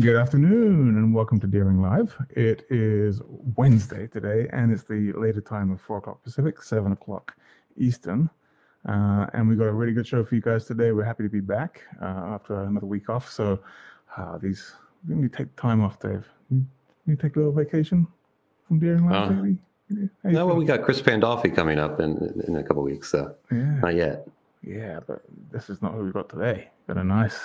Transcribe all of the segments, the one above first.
Good afternoon and welcome to Deering Live. It is Wednesday today and it's the later time of 4 o'clock Pacific, 7 o'clock Eastern. Uh, and we got a really good show for you guys today. We're happy to be back uh, after another week off. So uh, these, we take time off, Dave. You, you take a little vacation from Deering Live, Uh, maybe? You No, well, we got Chris Pandolfi coming up in in a couple weeks, so yeah. not yet. Yeah, but this is not who we got today. Got a nice,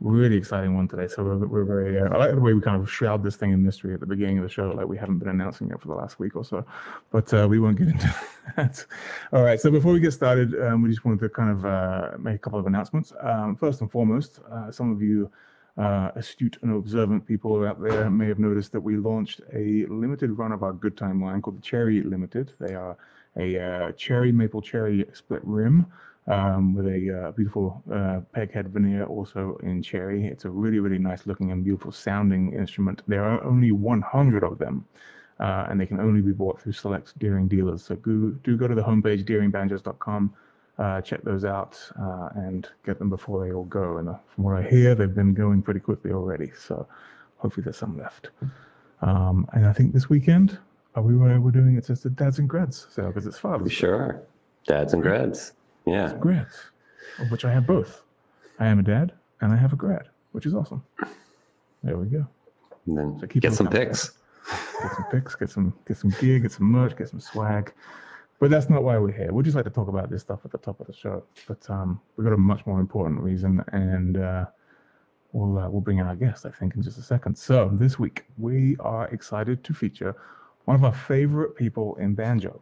really exciting one today. So we're, we're very. Uh, I like the way we kind of shroud this thing in mystery at the beginning of the show, like we haven't been announcing it for the last week or so. But uh, we won't get into that. All right. So before we get started, um, we just wanted to kind of uh, make a couple of announcements. Um, first and foremost, uh, some of you. Uh, astute and observant people out there may have noticed that we launched a limited run of our Good Time line called the Cherry Limited. They are a uh, cherry maple cherry split rim um, with a uh, beautiful uh, peghead veneer also in cherry. It's a really, really nice looking and beautiful sounding instrument. There are only 100 of them. Uh, and they can only be bought through select Deering dealers. So go, do go to the homepage, deeringbanjos.com, uh, check those out, uh, and get them before they all go. And uh, from what I hear, they've been going pretty quickly already. So hopefully there's some left. Um, and I think this weekend, are we we're doing it just a dads and grads sale because it's Father's We sure are. Dads and grads. Yeah. grads, of which I have both. I am a dad and I have a grad, which is awesome. There we go. And then So get some pics. Get some pics, get some get some gear, get some merch, get some swag. But that's not why we're here. We just like to talk about this stuff at the top of the show. But um, we've got a much more important reason, and uh, we'll uh, we'll bring in our guest, I think, in just a second. So this week we are excited to feature one of our favorite people in banjo.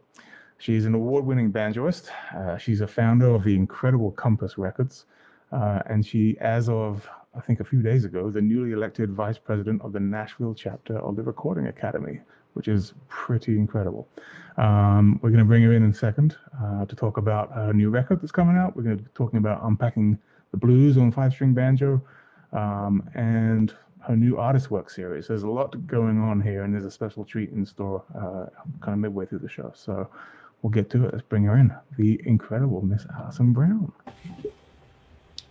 She's an award-winning banjoist. Uh, she's a founder of the incredible Compass Records, uh, and she, as of I think a few days ago, the newly elected vice president of the Nashville chapter of the Recording Academy, which is pretty incredible. Um, we're going to bring her in in a second uh, to talk about her new record that's coming out. We're going to be talking about unpacking the blues on five-string banjo um, and her new artist work series. There's a lot going on here, and there's a special treat in store uh, kind of midway through the show. So we'll get to it. Let's bring her in, the incredible Miss Alison Brown.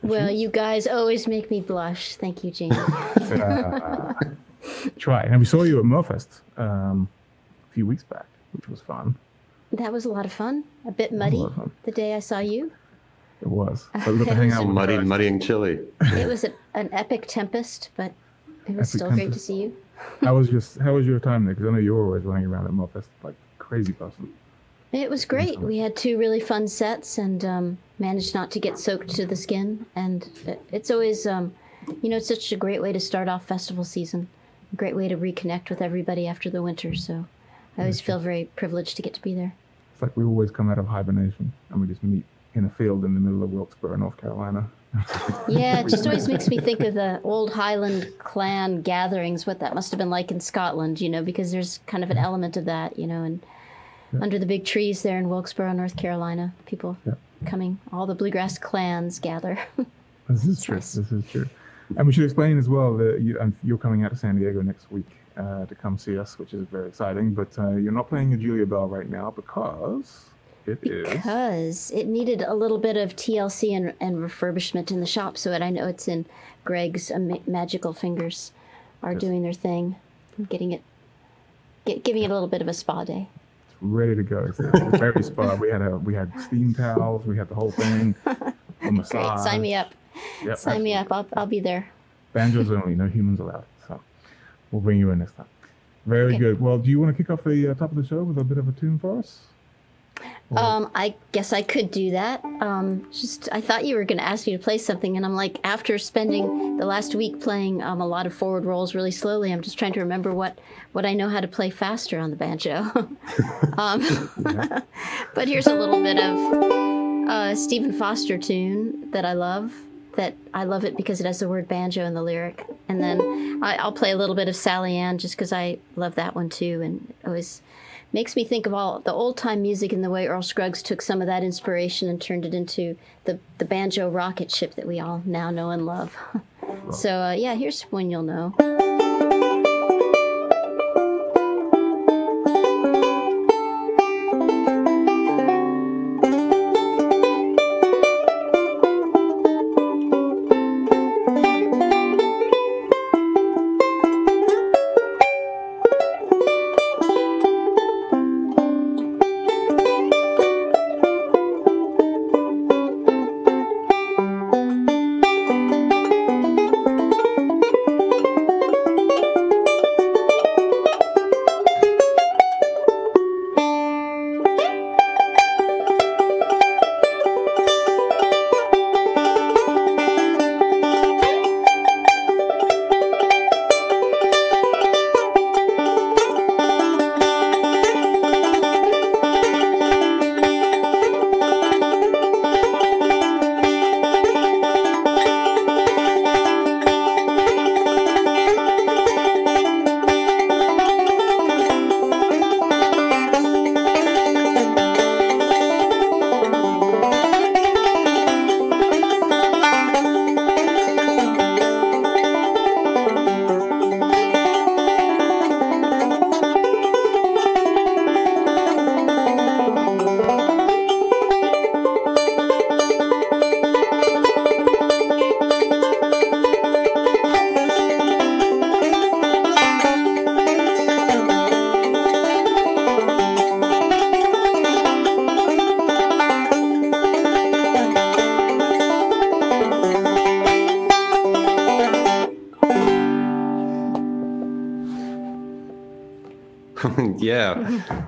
Well, you guys always make me blush. Thank you, Jamie. Uh, try. And we saw you at MerleFest um, a few weeks back, which was fun. that was a lot of fun. A bit was a muddy fun. the day I saw you. It was. But we got to hang out with Muddy, the guys. muddying chili. It was a, an epic tempest, but it was Epic still great to see you. How was your How was your time there? Because I know you were always running around at MerleFest like crazy person. It was great. We had two really fun sets and um, managed not to get soaked to the skin. And it's always, um, you know, it's such a great way to start off festival season. A great way to reconnect with everybody after the winter. So I always feel very privileged to get to be there. It's like we always come out of hibernation and we just meet in a field in the middle of Wilkesboro, North Carolina. Yeah, it just always makes me think of the old Highland clan gatherings, what that must have been like in Scotland, you know, because there's kind of an element of that, you know, and under the big trees there in Wilkesboro, North Carolina, people Yeah. coming, all the bluegrass clans gather. This is true. nice. This is true. And we should explain as well that you, um, you're coming out to San Diego next week uh, to come see us, which is very exciting. But uh, you're not playing a Julia Belle right now because it is. because it needed a little bit of TLC and, and refurbishment in the shop, so that I know it's in Greg's uh, magical fingers are doing their thing, getting it, get, giving it a little bit of a spa day. Ready to go. A very spa. We had a we had steam towels. We had the whole thing. A Great, sign me up. Yep, Sign me up. I'll, I'll be there. Banjos only, no humans allowed. So we'll bring you in next time. Very Okay. good. Well, do you want to kick off the uh, top of the show with a bit of a tune for us? Um, I guess I could do that. Um, just I thought you were going to ask me to play something, and I'm like, after spending the last week playing um, a lot of forward rolls really slowly, I'm just trying to remember what what I know how to play faster on the banjo. um, but here's a little bit of a Stephen Foster tune that I love. That I love it because it has the word banjo in the lyric, and then I, I'll play a little bit of Sally Ann just because I love that one too, and always makes me think of all the old time music and the way Earl Scruggs took some of that inspiration and turned it into the, the banjo rocket ship that we all now know and love. so, uh, yeah, here's one you'll know.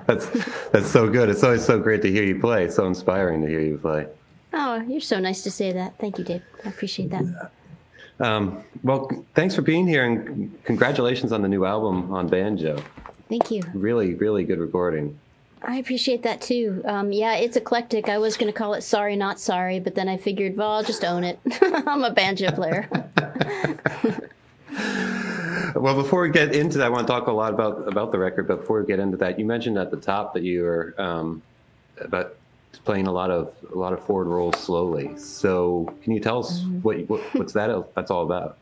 That's that's so good. It's always so great to hear you play. It's so inspiring to hear you play. Oh, you're so nice to say that. Thank you, Dave. I appreciate that. Um, well, thanks for being here, and congratulations on the new album on banjo. Thank you. Really, really good recording. I appreciate that too. Um, yeah, it's eclectic. I was going to call it Sorry Not Sorry, but then I figured, well, I'll just own it. I'm a banjo player. Well, before we get into that, I want to talk a lot about about the record. But before we get into that, you mentioned at the top that you were um, about playing a lot of a lot of forward rolls slowly. So, can you tell us what, what what's that that's all about?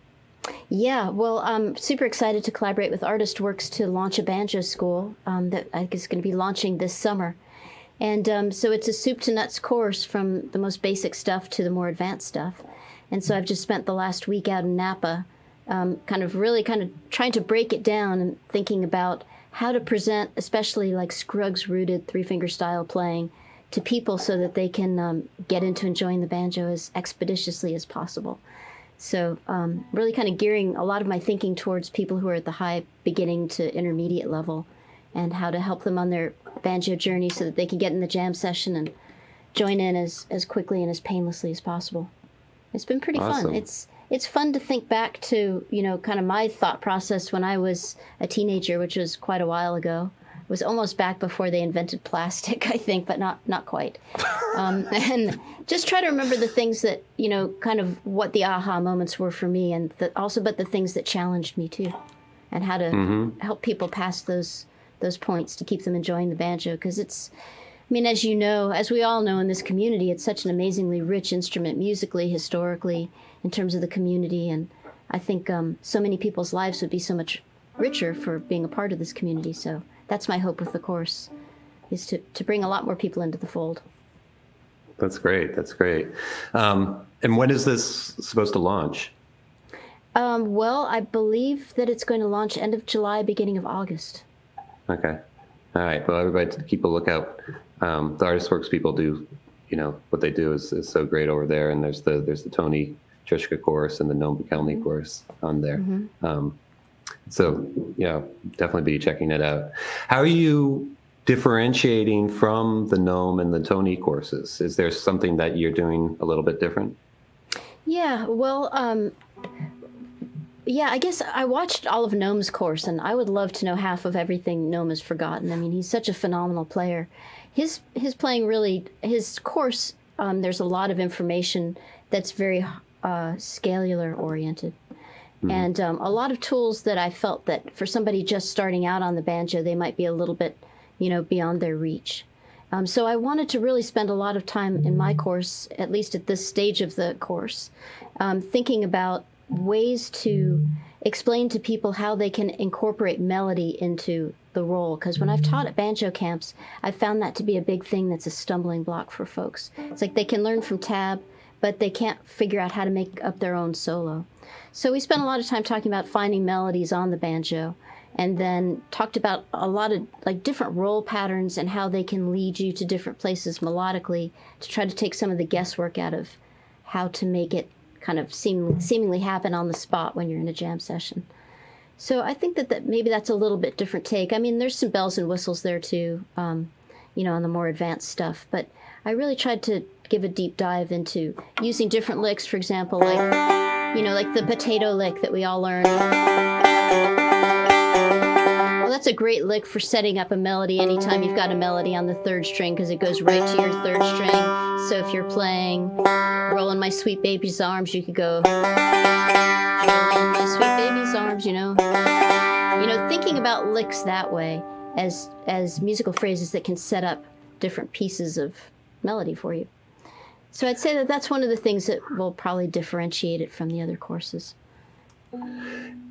Yeah, well, I'm super excited to collaborate with Artist Works to launch a banjo school um, that I think is going to be launching this summer. And um, so it's a soup to nuts course from the most basic stuff to the more advanced stuff. And so I've just spent the last week out in Napa, um, kind of really kind of trying to break it down and thinking about how to present, especially like Scruggs rooted three finger style playing, to people so that they can um, get into enjoying the banjo as expeditiously as possible. So, um, really kind of gearing a lot of my thinking towards people who are at the high beginning to intermediate level and how to help them on their banjo journey so that they can get in the jam session and join in as, as quickly and as painlessly as possible. It's been pretty Awesome. fun. It's it's fun to think back to, you know, kind of my thought process when I was a teenager, which was quite a while ago. It was almost back before they invented plastic, I think, but not not quite. Um, and just try to remember the things that you know, kind of what the aha moments were for me, and the, also, but the things that challenged me too, and how to help people pass those those points to keep them enjoying the banjo because it's. I mean, as you know, as we all know in this community, it's such an amazingly rich instrument musically, historically, in terms of the community, and I think um, so many people's lives would be so much richer for being a part of this community. So that's my hope with the course, is to, to bring a lot more people into the fold. That's great. That's great. Um, and when is this supposed to launch? Um, well, I believe that it's going to launch end of July, beginning of August. Okay. All right. Well, everybody, keep a lookout. Um, the Artist Works people do, you know, what they do is, is so great over there. And there's the there's the Tony Trischka course and the Noam Pikelny course on there. Um, so yeah, definitely be checking it out. How are you differentiating from the Noam and the Tony courses? Is there something that you're doing a little bit different? Yeah, well, um, yeah, I guess I watched all of Noam's course, and I would love to know half of everything Noam has forgotten. I mean, he's such a phenomenal player. His his playing really, his course. Um, there's a lot of information that's very uh, scalular oriented, and um, a lot of tools that I felt that for somebody just starting out on the banjo, they might be a little bit, you know, beyond their reach. Um, so I wanted to really spend a lot of time in my course, at least at this stage of the course, um, thinking about ways to explain to people how they can incorporate melody into the role. Because when I've taught at banjo camps, I've found that to be a big thing that's a stumbling block for folks. It's like they can learn from tab, but they can't figure out how to make up their own solo. So we spent a lot of time talking about finding melodies on the banjo and then talked about a lot of like different roll patterns and how they can lead you to different places melodically to try to take some of the guesswork out of how to make it kind of seem, seemingly happen on the spot when you're in a jam session. So I think that, that maybe that's a little bit different take. I mean, there's some bells and whistles there too, um, you know, on the more advanced stuff. But I really tried to give a deep dive into using different licks, for example, like, you know, like the potato lick that we all learned. Well, that's a great lick for setting up a melody anytime you've got a melody on the third string because it goes right to your third string. So if you're playing Rolling My Sweet Baby's Arms, you could go Rolling My Sweet Baby's Arms, you know. You know, thinking about licks that way as as musical phrases that can set up different pieces of melody for you. So I'd say that that's one of the things that will probably differentiate it from the other courses.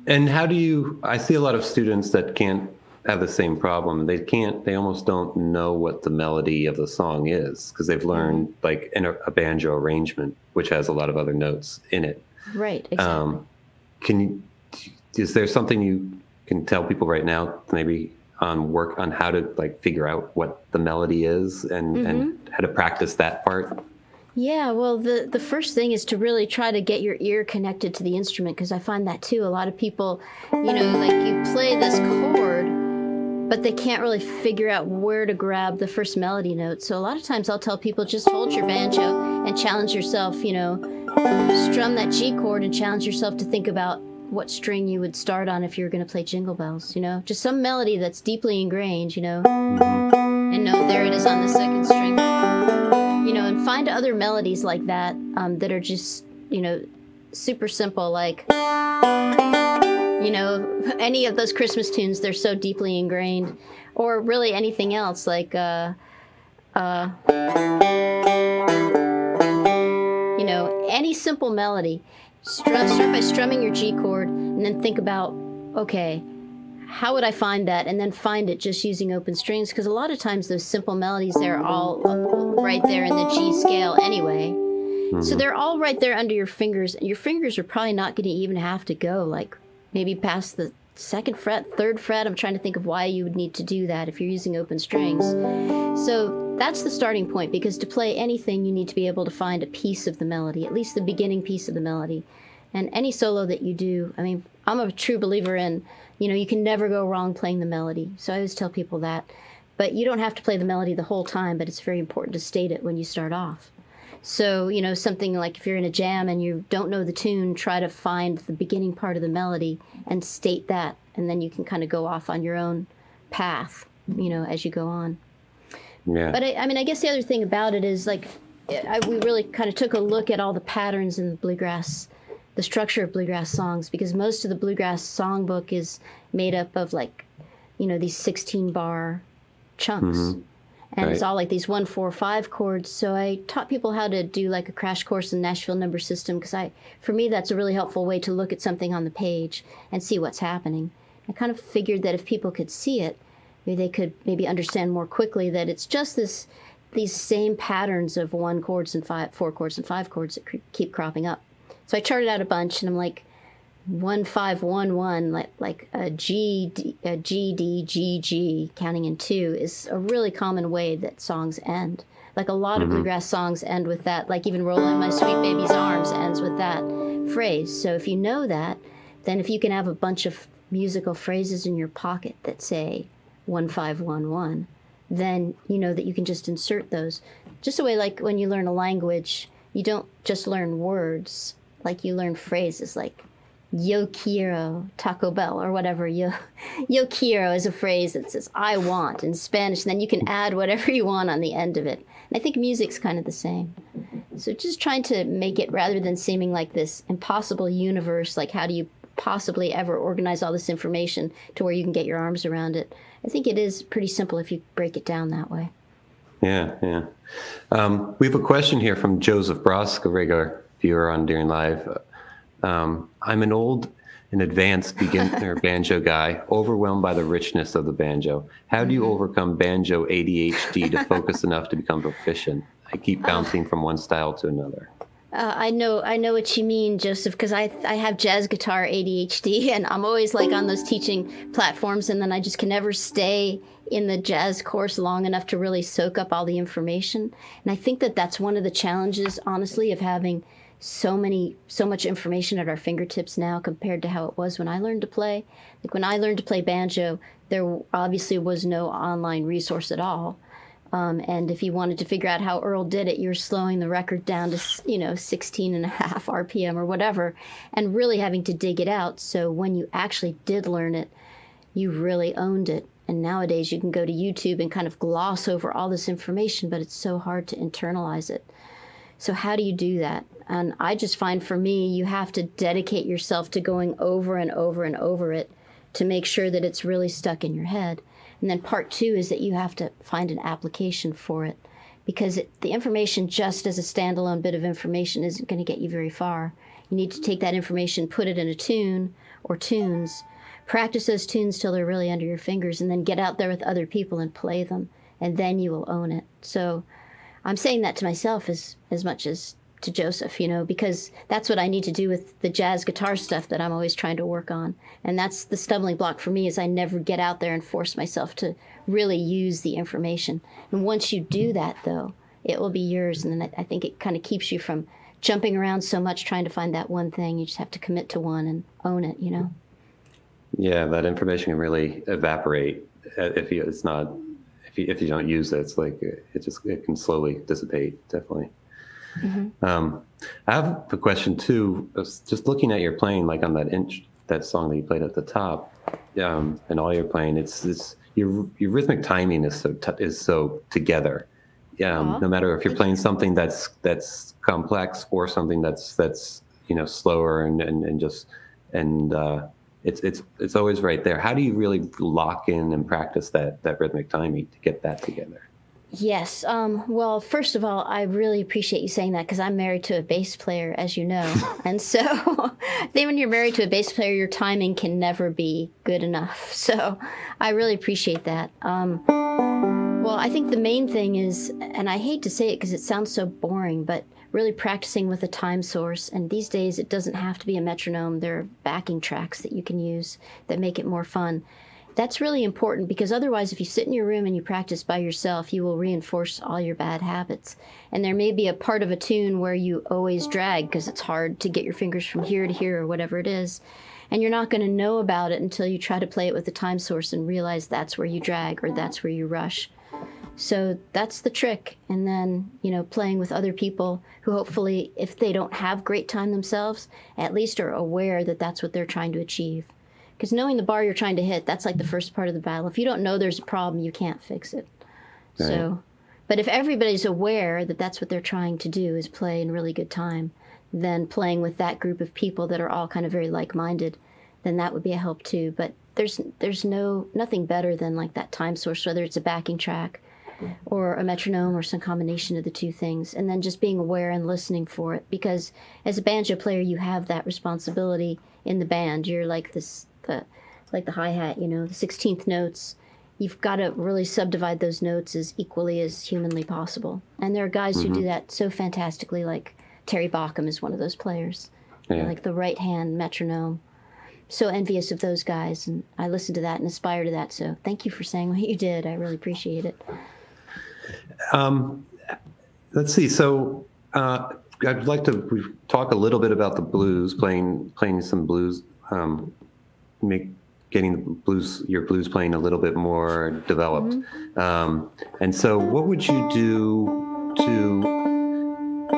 And how do you? I see a lot of students that can't have the same problem. They can't. They almost don't know what the melody of the song is because they've learned like in a, a banjo arrangement, which has a lot of other notes in it. Right, exactly. Um, can you? Is there something you can tell people right now, maybe on work on how to like figure out what the melody is and and how to practice that part? Yeah, well, the, the first thing is to really try to get your ear connected to the instrument because I find that too. A lot of people, you know, like you play this chord but they can't really figure out where to grab the first melody note. So a lot of times I'll tell people just hold your banjo and challenge yourself, you know, strum that G chord and challenge yourself to think about what string you would start on if you were going to play Jingle Bells, you know, just some melody that's deeply ingrained, you know, mm-hmm. and know there it is on the second string, you know, and find other melodies like that um, that are just, you know, super simple, like you know, any of those Christmas tunes, they're so deeply ingrained, or really anything else like, uh, uh, you know, any simple melody. Strum, start by strumming your G chord, and then think about, okay, how would I find that? And then find it just using open strings, because a lot of times those simple melodies, they're all right there in the G scale anyway. So mm-hmm. they're all right there under your fingers, and your fingers are probably not going to even have to go like maybe past the second fret, third fret. I'm trying to think of why you would need to do that if you're using open strings. So that's the starting point because to play anything, you need to be able to find a piece of the melody, at least the beginning piece of the melody. And any solo that you do, I mean, I'm a true believer in, you know, you can never go wrong playing the melody. So I always tell people that. But you don't have to play the melody the whole time, but it's very important to state it when you start off. So, you know, something like if you're in a jam and you don't know the tune, try to find the beginning part of the melody and state that. And then you can kind of go off on your own path, you know, as you go on. Yeah. But I, I mean, I guess the other thing about it is like, I, we really kind of took a look at all the patterns in the bluegrass, the structure of bluegrass songs, because most of the bluegrass songbook is made up of like, you know, these 16 bar chunks. Mm-hmm. And it's all like these one, four, five chords. So I taught people how to do like a crash course in Nashville number system because I, for me, that's a really helpful way to look at something on the page and see what's happening. I kind of figured that if people could see it, maybe they could maybe understand more quickly that it's just this, these same patterns of one chords and five, four chords and five chords that cre- keep cropping up. So I charted out a bunch, and I'm like, one five one one like like a G D, a G D G G counting in two is a really common way that songs end. Like a lot of mm-hmm. bluegrass songs end with that. Like even "Roll in My Sweet Baby's Arms" ends with that phrase. So if you know that, then if you can have a bunch of musical phrases in your pocket that say one five one one, then you know that you can just insert those. Just a way like when you learn a language, you don't just learn words. Like you learn phrases like yo quiero Taco Bell or whatever. Yo, yo quiero is a phrase that says I want in Spanish, and then you can add whatever you want on the end of it. And I think music's kind of the same. So just trying to make it rather than seeming like this impossible universe, like how do you possibly ever organize all this information to where you can get your arms around it? I think it is pretty simple if you break it down that way. Yeah, yeah. Um, we have a question here from Joseph Brosk, a regular viewer on Deering Live. Um, I'm an old and advanced beginner banjo guy, overwhelmed by the richness of the banjo. How do you overcome banjo ADHD to focus enough to become proficient? I keep bouncing from one style to another. Uh, I know, I know what you mean, Joseph, because I I have jazz guitar ADHD, and I'm always like on those teaching platforms, and then I just can never stay in the jazz course long enough to really soak up all the information. And I think that that's one of the challenges, honestly, of having so many, so much information at our fingertips now compared to how it was when I learned to play. Like when I learned to play banjo, there obviously was no online resource at all. Um, and if you wanted to figure out how Earl did it, you're slowing the record down to, you know, 16 and a half RPM or whatever, and really having to dig it out. So when you actually did learn it, you really owned it. And nowadays you can go to YouTube and kind of gloss over all this information, but it's so hard to internalize it. So, how do you do that? And I just find for me, you have to dedicate yourself to going over and over and over it to make sure that it's really stuck in your head. And then part two is that you have to find an application for it because it, the information just as a standalone bit of information isn't going to get you very far. You need to take that information, put it in a tune or tunes, practice those tunes till they're really under your fingers, and then get out there with other people and play them, and then you will own it. So I'm saying that to myself as as much as to Joseph, you know, because that's what I need to do with the jazz guitar stuff that I'm always trying to work on. And that's the stumbling block for me is I never get out there and force myself to really use the information. And once you do that though, it will be yours and then I, I think it kind of keeps you from jumping around so much trying to find that one thing. You just have to commit to one and own it, you know. Yeah, that information can really evaporate uh, if you, it's not if you if you don't use it, it's like it just it can slowly dissipate. Definitely. Um, I have a question too. Just looking at your playing, like on that inch, that song that you played at the top, um, and all you're playing, it's it's your your rhythmic timing is so t- is so together. Um, Aw. no matter if you're playing something that's that's complex or something that's that's you know slower and and, and just and uh, it's it's it's always right there. How do you really lock in and practice that that rhythmic timing to get that together? Yes. Um, well, first of all, I really appreciate you saying that because I'm married to a bass player, as you know. and so, I think when you're married to a bass player, your timing can never be good enough. So, I really appreciate that. Um, well, I think the main thing is, and I hate to say it because it sounds so boring, but really practicing with a time source. And these days, it doesn't have to be a metronome, there are backing tracks that you can use that make it more fun that's really important because otherwise if you sit in your room and you practice by yourself you will reinforce all your bad habits. And there may be a part of a tune where you always drag because it's hard to get your fingers from here to here or whatever it is. And you're not going to know about it until you try to play it with the time source and realize that's where you drag or that's where you rush. So that's the trick. And then you know playing with other people who hopefully if they don't have great time themselves at least are aware that that's what they're trying to achieve because knowing the bar you're trying to hit that's like the first part of the battle. If you don't know there's a problem you can't fix it. So but if everybody's aware that that's what they're trying to do is play in really good time then playing with that group of people that are all kind of very like-minded then that would be a help too. But there's there's no nothing better than like that time source whether it's a backing track or a metronome or some combination of the two things and then just being aware and listening for it. Because as a banjo player you have that responsibility in the band. You're like this the like the hi-hat you know the 16th notes. You've got to really subdivide those notes as equally as humanly possible. And there are guys who do that so fantastically like Terry Baucom is one of those players. Yeah. like the right hand metronome. So envious of those guys and i listen to that and aspire to that so thank you for saying what you did. I really appreciate it. Um, let's see. So uh, I'd like to talk a little bit about the blues, playing playing some blues, um, make getting the blues your blues playing a little bit more developed. Um, and so, what would you do to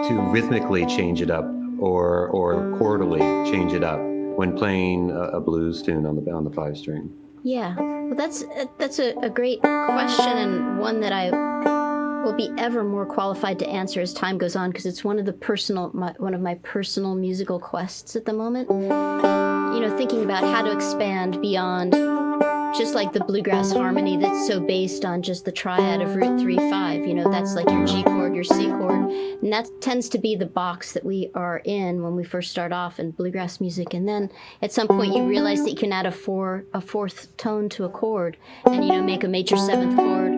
to rhythmically change it up, or or chordally change it up when playing a, a blues tune on the on the five string? Yeah, well, that's that's a, a great question and one that I will be ever more qualified to answer as time goes on because it's one of the personal my, one of my personal musical quests at the moment. You know, thinking about how to expand beyond just like the bluegrass harmony that's so based on just the triad of root 3 5 you know that's like your g chord your c chord and that tends to be the box that we are in when we first start off in bluegrass music and then at some point you realize that you can add a four a fourth tone to a chord and you know make a major seventh chord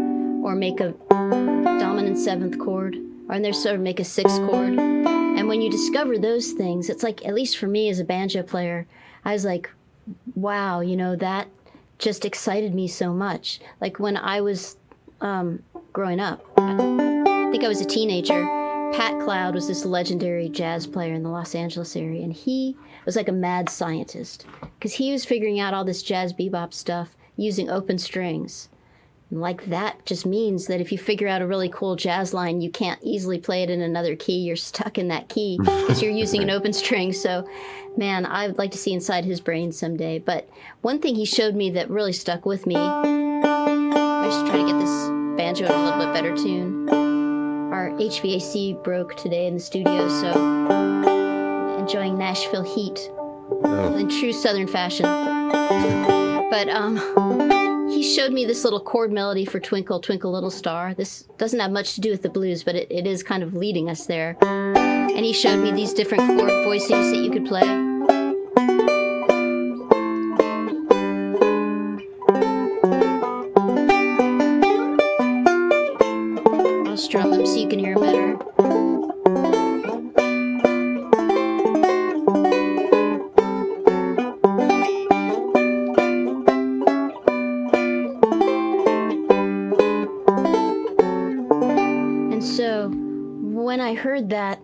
or make a dominant seventh chord or and there's sort of make a sixth chord. And when you discover those things it's like at least for me as a banjo player i was like wow you know that just excited me so much. Like when I was um, growing up, I think I was a teenager. Pat Cloud was this legendary jazz player in the Los Angeles area, and he was like a mad scientist because he was figuring out all this jazz bebop stuff using open strings. And like that just means that if you figure out a really cool jazz line, you can't easily play it in another key. You're stuck in that key because you're using an open string. So, man, I would like to see inside his brain someday. But one thing he showed me that really stuck with me, I just try to get this banjo in a little bit better tune. Our HVAC broke today in the studio, so enjoying Nashville heat Oh, in true Southern fashion. But um, he showed me this little chord melody for Twinkle, Twinkle, Little Star. This doesn't have much to do with the blues, but it, it is kind of leading us there. And he showed me these different chord voicings that you could play. I'll strum them so you can hear better. And so when I heard that,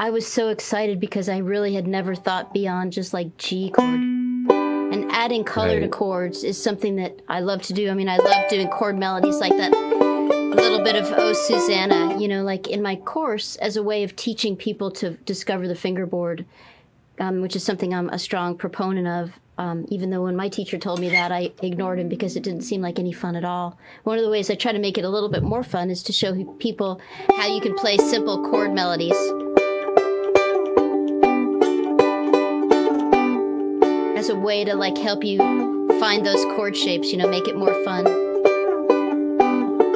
I was so excited because I really had never thought beyond just like G chord. And adding color to chords is something that I love to do. I mean, I love doing chord melodies like that A little bit of Oh Susanna, you know, like in my course as a way of teaching people to discover the fingerboard, um, which is something I'm a strong proponent of. Um, even though when my teacher told me that, I ignored him because it didn't seem like any fun at all. One of the ways I try to make it a little bit more fun is to show people how you can play simple chord melodies. As a way to like help you find those chord shapes, you know, make it more fun.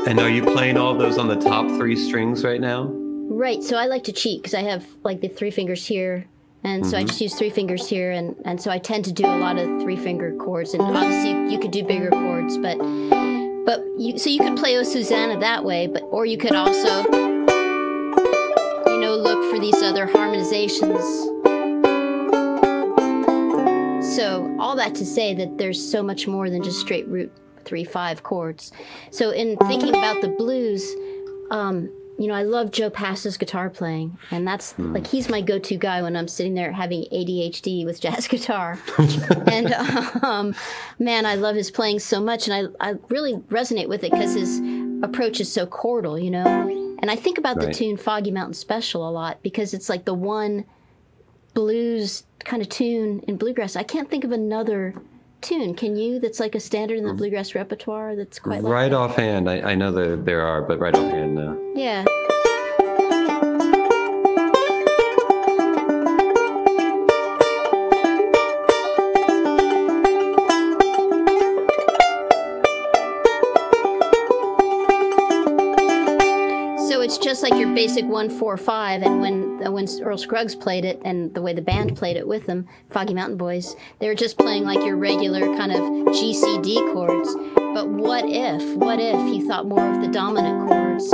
And are you playing all those on the top three strings right now? Right. So I like to cheat because I have like the three fingers here. And so I mm-hmm. just use three fingers here. And, and so I tend to do a lot of three finger chords. And obviously you, you could do bigger chords, but, but you, so you could play O Susanna that way, but, or you could also, you know, look for these other harmonizations. So all that to say that there's so much more than just straight root three five chords. So in thinking about the blues, um, you know, I love Joe Pass's guitar playing, and that's like he's my go-to guy when I'm sitting there having ADHD with jazz guitar. and um, man, I love his playing so much, and I I really resonate with it because his approach is so chordal, you know. And I think about the tune Foggy Mountain Special a lot because it's like the one blues kind of tune in bluegrass. I can't think of another tune. Can you? That's like a standard in the bluegrass repertoire. That's quite right offhand, I, I know that there are, but right offhand, no. Yeah. Basic one four five, and when uh, when Earl Scruggs played it, and the way the band played it with them, Foggy Mountain Boys, they were just playing like your regular kind of G C D chords. But what if, what if you thought more of the dominant chords,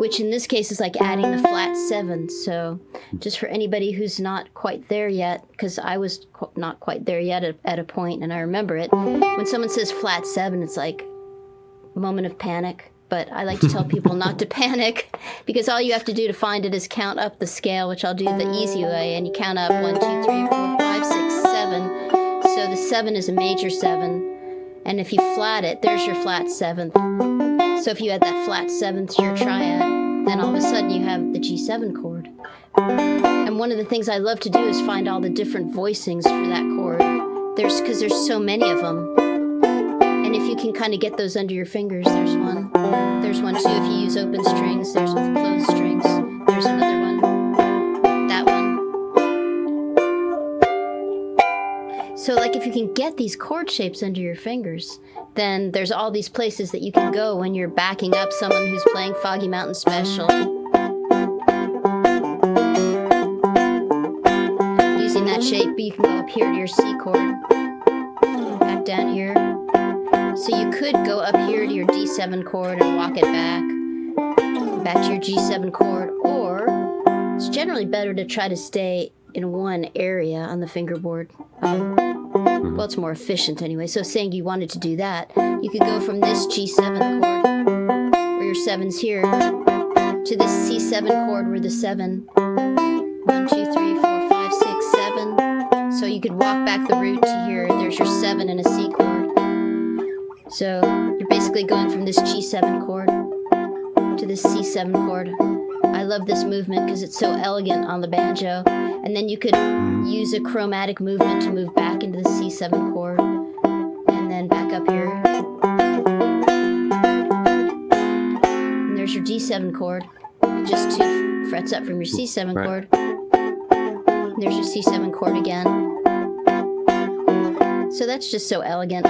which in this case is like adding the flat seven. So just for anybody who's not quite there yet, because I was qu- not quite there yet at, at a point, and I remember it. When someone says flat seven, it's like a moment of panic. But I like to tell people not to panic because all you have to do to find it is count up the scale, which I'll do the easy way, and you count up one, two, three, four, five, six, seven. So the seven is a major seven, and if you flat it, there's your flat seventh. So if you add that flat seventh to your triad, then all of a sudden you have the G7 chord. And one of the things I love to do is find all the different voicings for that chord. There's because there's so many of them. Can kind of get those under your fingers, there's one. There's one too if you use open strings. There's with closed strings. There's another one. That one. So, like, if you can get these chord shapes under your fingers, then there's all these places that you can go when you're backing up someone who's playing Foggy Mountain Special. Using that shape, you can go up here to your C chord, back down here. So you could go up here to your D7 chord and walk it back, back to your G7 chord, or it's generally better to try to stay in one area on the fingerboard. Um, well, it's more efficient anyway. So, saying you wanted to do that, you could go from this G7 chord, where your seven's here, to this C7 chord, where the seven, one, two, three, four, five, six, seven. So you could walk back the root to here. There's your seven and a C chord. So you're basically going from this G7 chord to this C7 chord. I love this movement because it's so elegant on the banjo. And then you could use a chromatic movement to move back into the C7 chord and then back up here. And there's your D7 chord, just two frets up from your C7 Right. chord. And there's your C7 chord again. So that's just so elegant.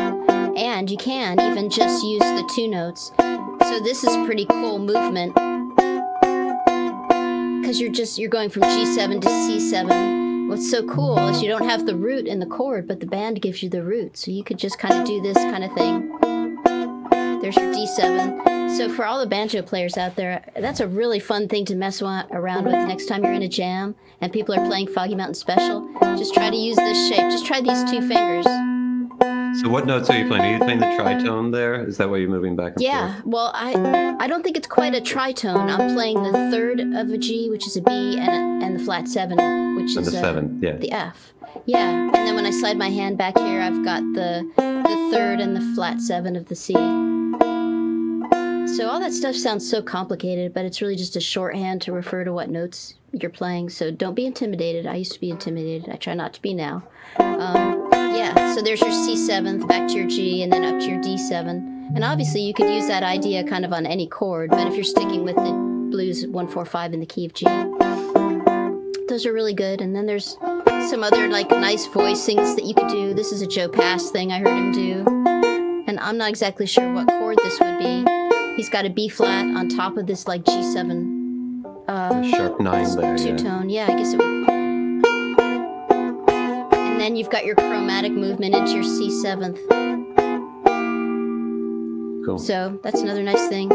And you can even just use the two notes. So this is pretty cool movement because you're just you're going from G7 to C7. What's so cool is you don't have the root in the chord, but the band gives you the root. So you could just kind of do this kind of thing. There's your D7. So for all the banjo players out there, that's a really fun thing to mess around with next time you're in a jam and people are playing Foggy Mountain Special. Just try to use this shape. Just try these two fingers. So what notes are you playing? Are you playing the tritone there? Is that why you're moving back and Yeah, forth? well, I I don't think it's quite a tritone. I'm playing the third of a G, which is a B, and a, and the flat seven, which And is the seventh, yeah. the F. Yeah, and then when I slide my hand back here, I've got the the third and the flat seven of the C. So all that stuff sounds so complicated, but it's really just a shorthand to refer to what notes you're playing. So don't be intimidated. I used to be intimidated. I try not to be now. Um, yeah, so there's your C seventh, back to your G, and then up to your D seven. And obviously, you could use that idea kind of on any chord, but if you're sticking with the blues one four five in the key of G, those are really good. And then there's some other like nice voicings that you could do. This is a Joe Pass thing I heard him do, and I'm not exactly sure what chord this would be. He's got a B flat on top of this like G7 uh, Sharp nine there. two Yeah. tone. Yeah, I guess it would. And then you've got your chromatic movement into your C7th. Cool. So that's another nice thing.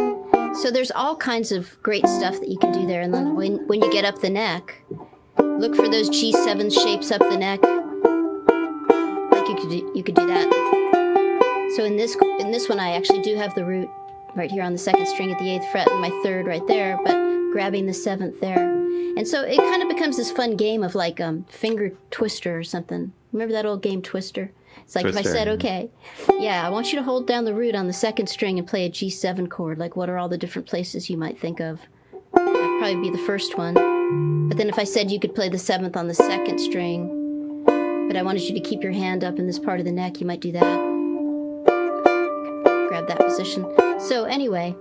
So there's all kinds of great stuff that you can do there. And then when, when you get up the neck, look for those G7 shapes up the neck. Like you could do, you could do that. So in this in this one, I actually do have the root right here on the second string at the eighth fret and my third right there, but grabbing the seventh there. And so it kind of becomes this fun game of like um, finger twister or something. Remember that old game Twister? It's like if I said, okay, yeah, I want you to hold down the root on the second string and play a G7 chord. Like, what are all the different places you might think of? That'd probably be the first one. But then if I said you could play the seventh on the second string, but I wanted you to keep your hand up in this part of the neck, you might do that. Grab that position. So anyway,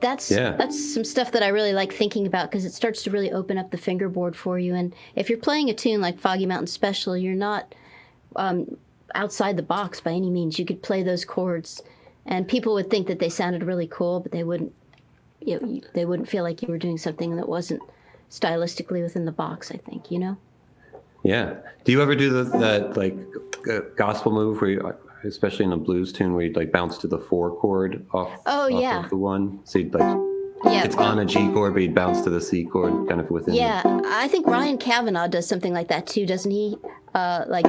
that's Yeah. that's some stuff that I really like thinking about because it starts to really open up the fingerboard for you. And if you're playing a tune like Foggy Mountain Special, you're not um, outside the box by any means. You could play those chords, and people would think that they sounded really cool, but they wouldn't. You know, they wouldn't feel like you were doing something that wasn't stylistically within the box. I think you know. Yeah. Do you ever do the, that like uh, gospel move where you, especially in a blues tune where you like bounce to the four chord off, Oh, off yeah. of the one? So you'd like, Yeah, it's on a G chord, but you'd bounce to the C chord kind of within. Yeah, I think Ryan Cavanaugh does something like that too, doesn't he? Uh, like,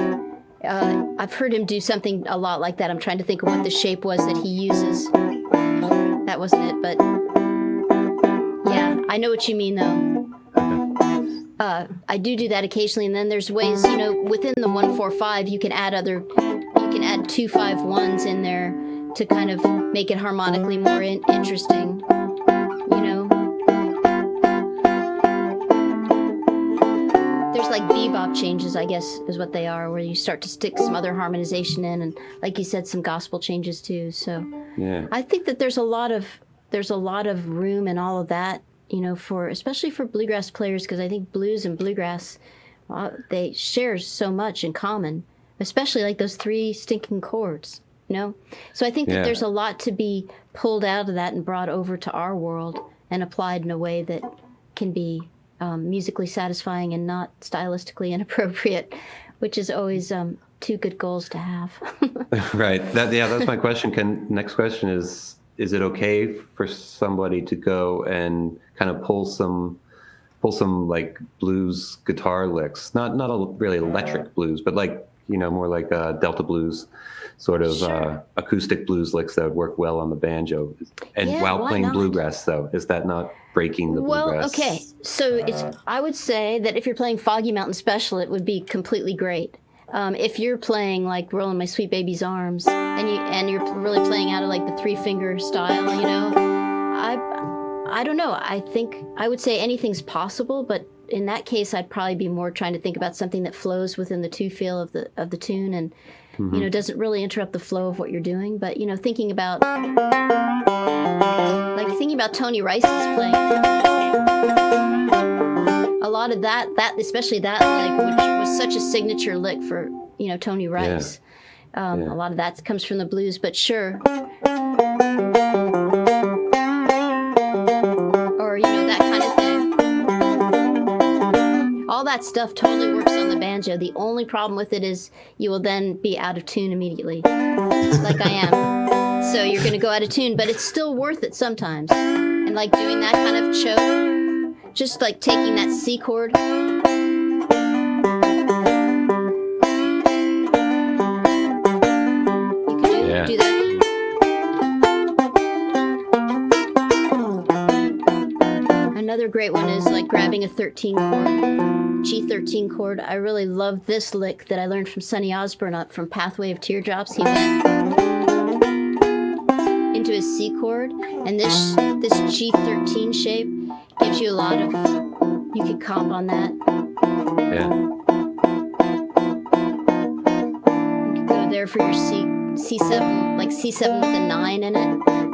uh, I've heard him do something a lot like that. I'm trying to think of what the shape was that he uses. That wasn't it, but yeah, I know what you mean though. Uh, I do do that occasionally, and then there's ways, you know, within the one four five, you can add other, you can add two five ones in there to kind of make it harmonically more in- interesting. Like bebop changes, I guess, is what they are, where you start to stick some other harmonization in, and like you said, some gospel changes too. So Yeah. I think that there's a lot of there's a lot of room in all of that, you know, for especially for bluegrass players, because I think blues and bluegrass uh, they share so much in common, especially like those three stinking chords. You know, so I think that Yeah. there's a lot to be pulled out of that and brought over to our world and applied in a way that can be um, musically satisfying and not stylistically inappropriate, which is always um, two good goals to have. right. That yeah, that's my question. Can next question is is it okay for somebody to go and kind of pull some pull some like blues guitar licks, not not a really electric blues, but like you know more like uh, Delta blues, sort of uh, acoustic blues licks that would work well on the banjo, and Yeah, while playing not? bluegrass though, is that not breaking the Well, bluegrass? okay. So it's I would say that if you're playing Foggy Mountain Special, it would be completely great. Um, if you're playing like "Roll in My Sweet Baby's Arms" and you and you're really playing out of like the three finger style, you know, I I don't know. I think I would say anything's possible, but in that case, I'd probably be more trying to think about something that flows within the two feel of the of the tune and you know doesn't really interrupt the flow of what you're doing. But you know, thinking about like thinking about Tony Rice's playing. A lot of that that especially that like which was such a signature lick for you know tony rice. Um, Yeah. a lot of that comes from the blues. But sure all that stuff totally works on the banjo the only problem with it is you will then be out of tune immediately like i am so you're going to go out of tune but it's still worth it sometimes and like doing that kind of choke just like taking that C chord. You can do, that. Another great one is like grabbing a 13 chord. G13 chord. I really love this lick that I learned from Sonny Osborne up from Pathway of Teardrops. He went into a C chord, and this this G13 shape gives you a lot of. You could comp on that. Yeah. You could go there for your C C7, like C7 with a nine in it.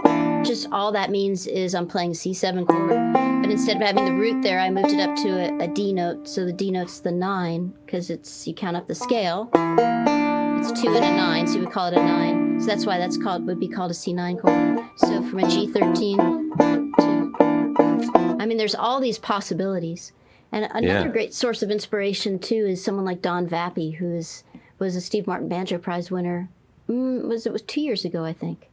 Just all that means is I'm playing C7 chord. But instead of having the root there, I moved it up to a, a D note. So the D note's the nine because it's you count up the scale. It's two and a nine, so we would call it a nine. So that's why that's called would be called a C9 chord. So from a G13 to, I mean, there's all these possibilities. And another Yeah. great source of inspiration too is someone like Don Vappie, who is was a Steve Martin Banjo Prize winner. Mm, was it was two years ago, I think.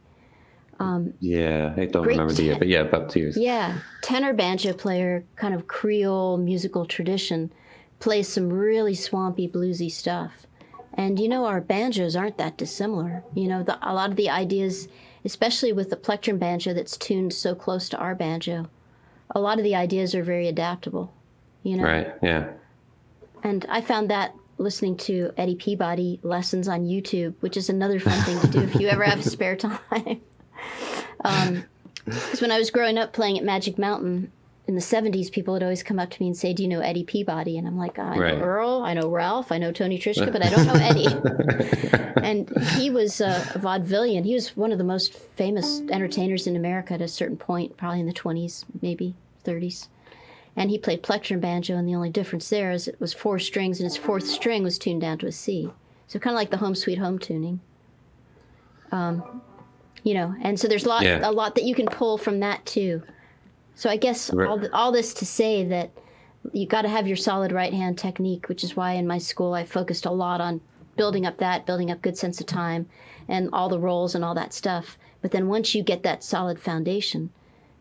Um, yeah. I don't remember the year, but yeah, about two years. Yeah, tenor banjo player, kind of Creole musical tradition, plays some really swampy bluesy stuff. And you know, our banjos aren't that dissimilar. You know, the, a lot of the ideas, especially with the plectrum banjo that's tuned so close to our banjo, a lot of the ideas are very adaptable. You know, Right. Yeah. and I found that listening to Eddie Peabody lessons on YouTube, which is another fun thing to do if you ever have spare time. Because when I was growing up playing at Magic Mountain in the 70s, people would always come up to me and say, Do you know Eddie Peabody? And I'm like, I know Right. Earl, I know Ralph, I know Tony Trischka, but I don't know Eddie. and he was a vaudevillian. He was one of the most famous entertainers in America at a certain point, probably in the 20s, maybe 30s and he played plectrum banjo and the only difference there is it was four strings and his fourth string was tuned down to a c so kind of like the home sweet home tuning um, you know and so there's a lot Yeah. a lot that you can pull from that too so i guess Right. all, all this to say that you got to have your solid right hand technique which is why in my school i focused a lot on building up that building up good sense of time and all the rolls and all that stuff but then once you get that solid foundation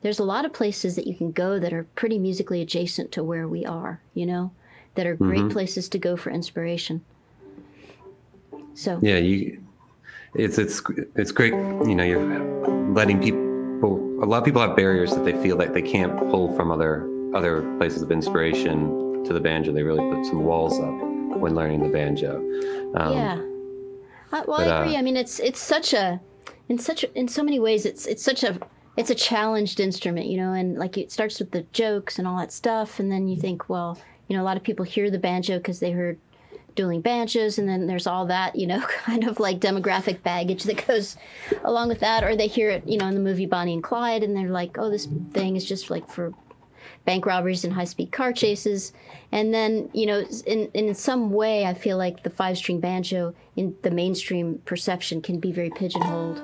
there's a lot of places that you can go that are pretty musically adjacent to where we are, you know, that are great mm-hmm. places to go for inspiration. So, Yeah. You. It's it's it's great. You know, you're letting people. A lot of people have barriers that they feel like they can't pull from other other places of inspiration to the banjo. They really put some walls up when learning the banjo. Um, yeah. Uh, well, but, I agree. uh, I mean, it's it's such a in such in so many ways it's it's such a it's a challenged instrument, you know, and like it starts with the jokes and all that stuff, and then you think, well, you know, a lot of people hear the banjo because they heard dueling banjos, and then there's all that, you know, kind of like demographic baggage that goes along with that, or they hear it, you know, in the movie Bonnie and Clyde, and they're like, oh, this thing is just like for bank robberies and high speed car chases. And then, you know, in, in some way, I feel like the five string banjo in the mainstream perception can be very pigeonholed.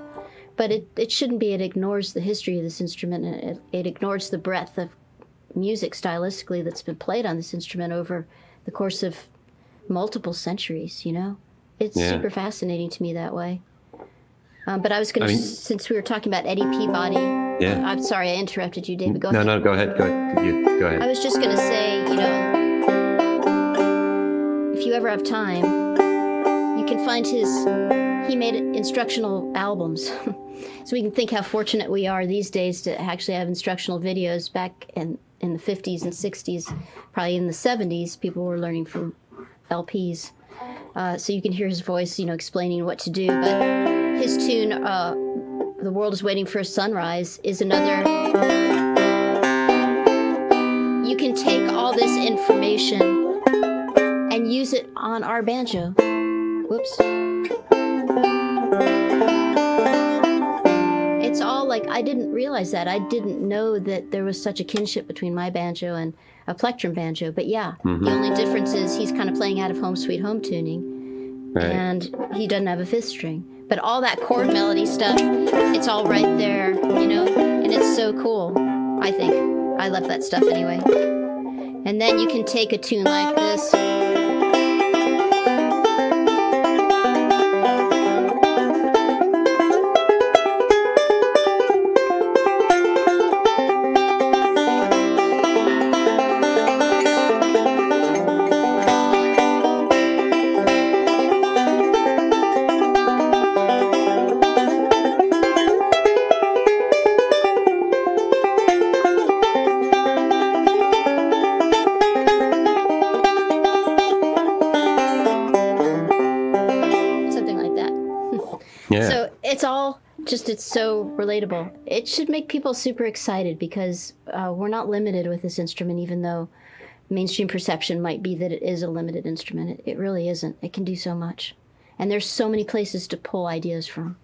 But it, it shouldn't be. It ignores the history of this instrument and it, it ignores the breadth of music stylistically that's been played on this instrument over the course of multiple centuries, you know? It's Yeah. super fascinating to me that way. Um, but I was going I to, since we were talking about Eddie Peabody, Yeah. I'm sorry I interrupted you, David. Go No, ahead. no, go ahead. Go ahead. You, go I was just going to say, you know, if you ever have time, you can find his. He made instructional albums. so we can think how fortunate we are these days to actually have instructional videos. Back in, in the 50s and 60s, probably in the 70s, people were learning from LPs. Uh, so you can hear his voice, you know, explaining what to do. But his tune, uh, The World is Waiting for a Sunrise, is another you can take all this information and use it on our banjo. Whoops. It's all like I didn't realize that. I didn't know that there was such a kinship between my banjo and a plectrum banjo. But yeah, mm-hmm. the only difference is he's kind of playing out of home sweet home tuning Right. and he doesn't have a fifth string. But all that chord melody stuff, it's all right there, you know, and it's so cool. I think I love that stuff anyway. And then you can take a tune like this. It's so relatable. It should make people super excited because uh, we're not limited with this instrument, even though mainstream perception might be that it is a limited instrument. It, it really isn't. It can do so much, and there's so many places to pull ideas from.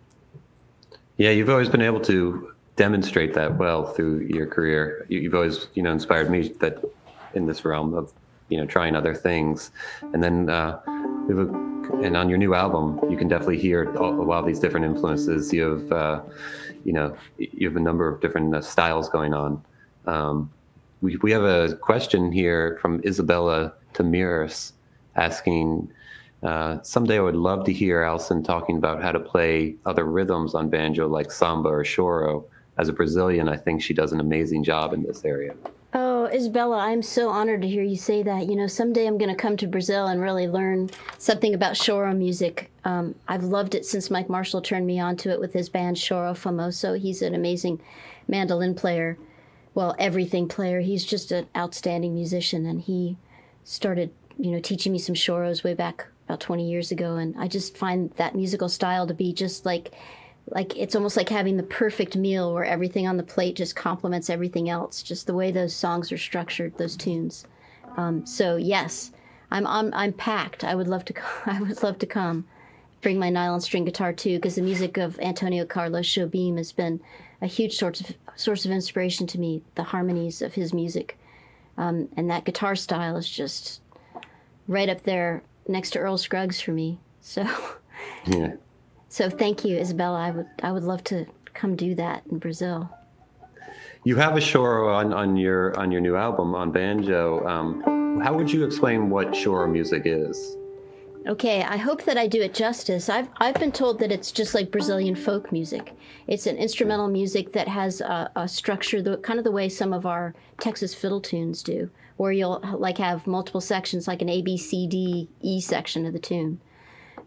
Yeah, you've always been able to demonstrate that well through your career. You, you've always, you know, inspired me that in this realm of, you know, trying other things, and then uh, we have a and on your new album, you can definitely hear a lot of these different influences. You have, uh, you know, you have a number of different uh, styles going on. Um, we, we have a question here from Isabella Tamiris asking, uh, someday I would love to hear Alison talking about how to play other rhythms on banjo like samba or choro. As a Brazilian, I think she does an amazing job in this area. Oh, Isabella, I'm so honored to hear you say that. You know, someday I'm going to come to Brazil and really learn something about choro music. Um, I've loved it since Mike Marshall turned me on to it with his band Choro Famoso. He's an amazing mandolin player, well, everything player. He's just an outstanding musician, and he started, you know, teaching me some choros way back about 20 years ago. And I just find that musical style to be just like like it's almost like having the perfect meal where everything on the plate just complements everything else just the way those songs are structured those tunes. Um, so yes I'm, I'm i'm packed. I would love to i would love to come. Bring my nylon string guitar too because the music of antonio carlos jobim has been a huge source of source of inspiration to me the harmonies of his music. Um, and that guitar style is just right up there next to earl scruggs for me. So yeah so thank you, Isabella. I would I would love to come do that in Brazil. You have a choro on, on your on your new album on banjo. Um, how would you explain what choro music is? Okay, I hope that I do it justice. I've I've been told that it's just like Brazilian folk music. It's an instrumental music that has a, a structure, the kind of the way some of our Texas fiddle tunes do, where you'll like have multiple sections, like an A B C D E section of the tune.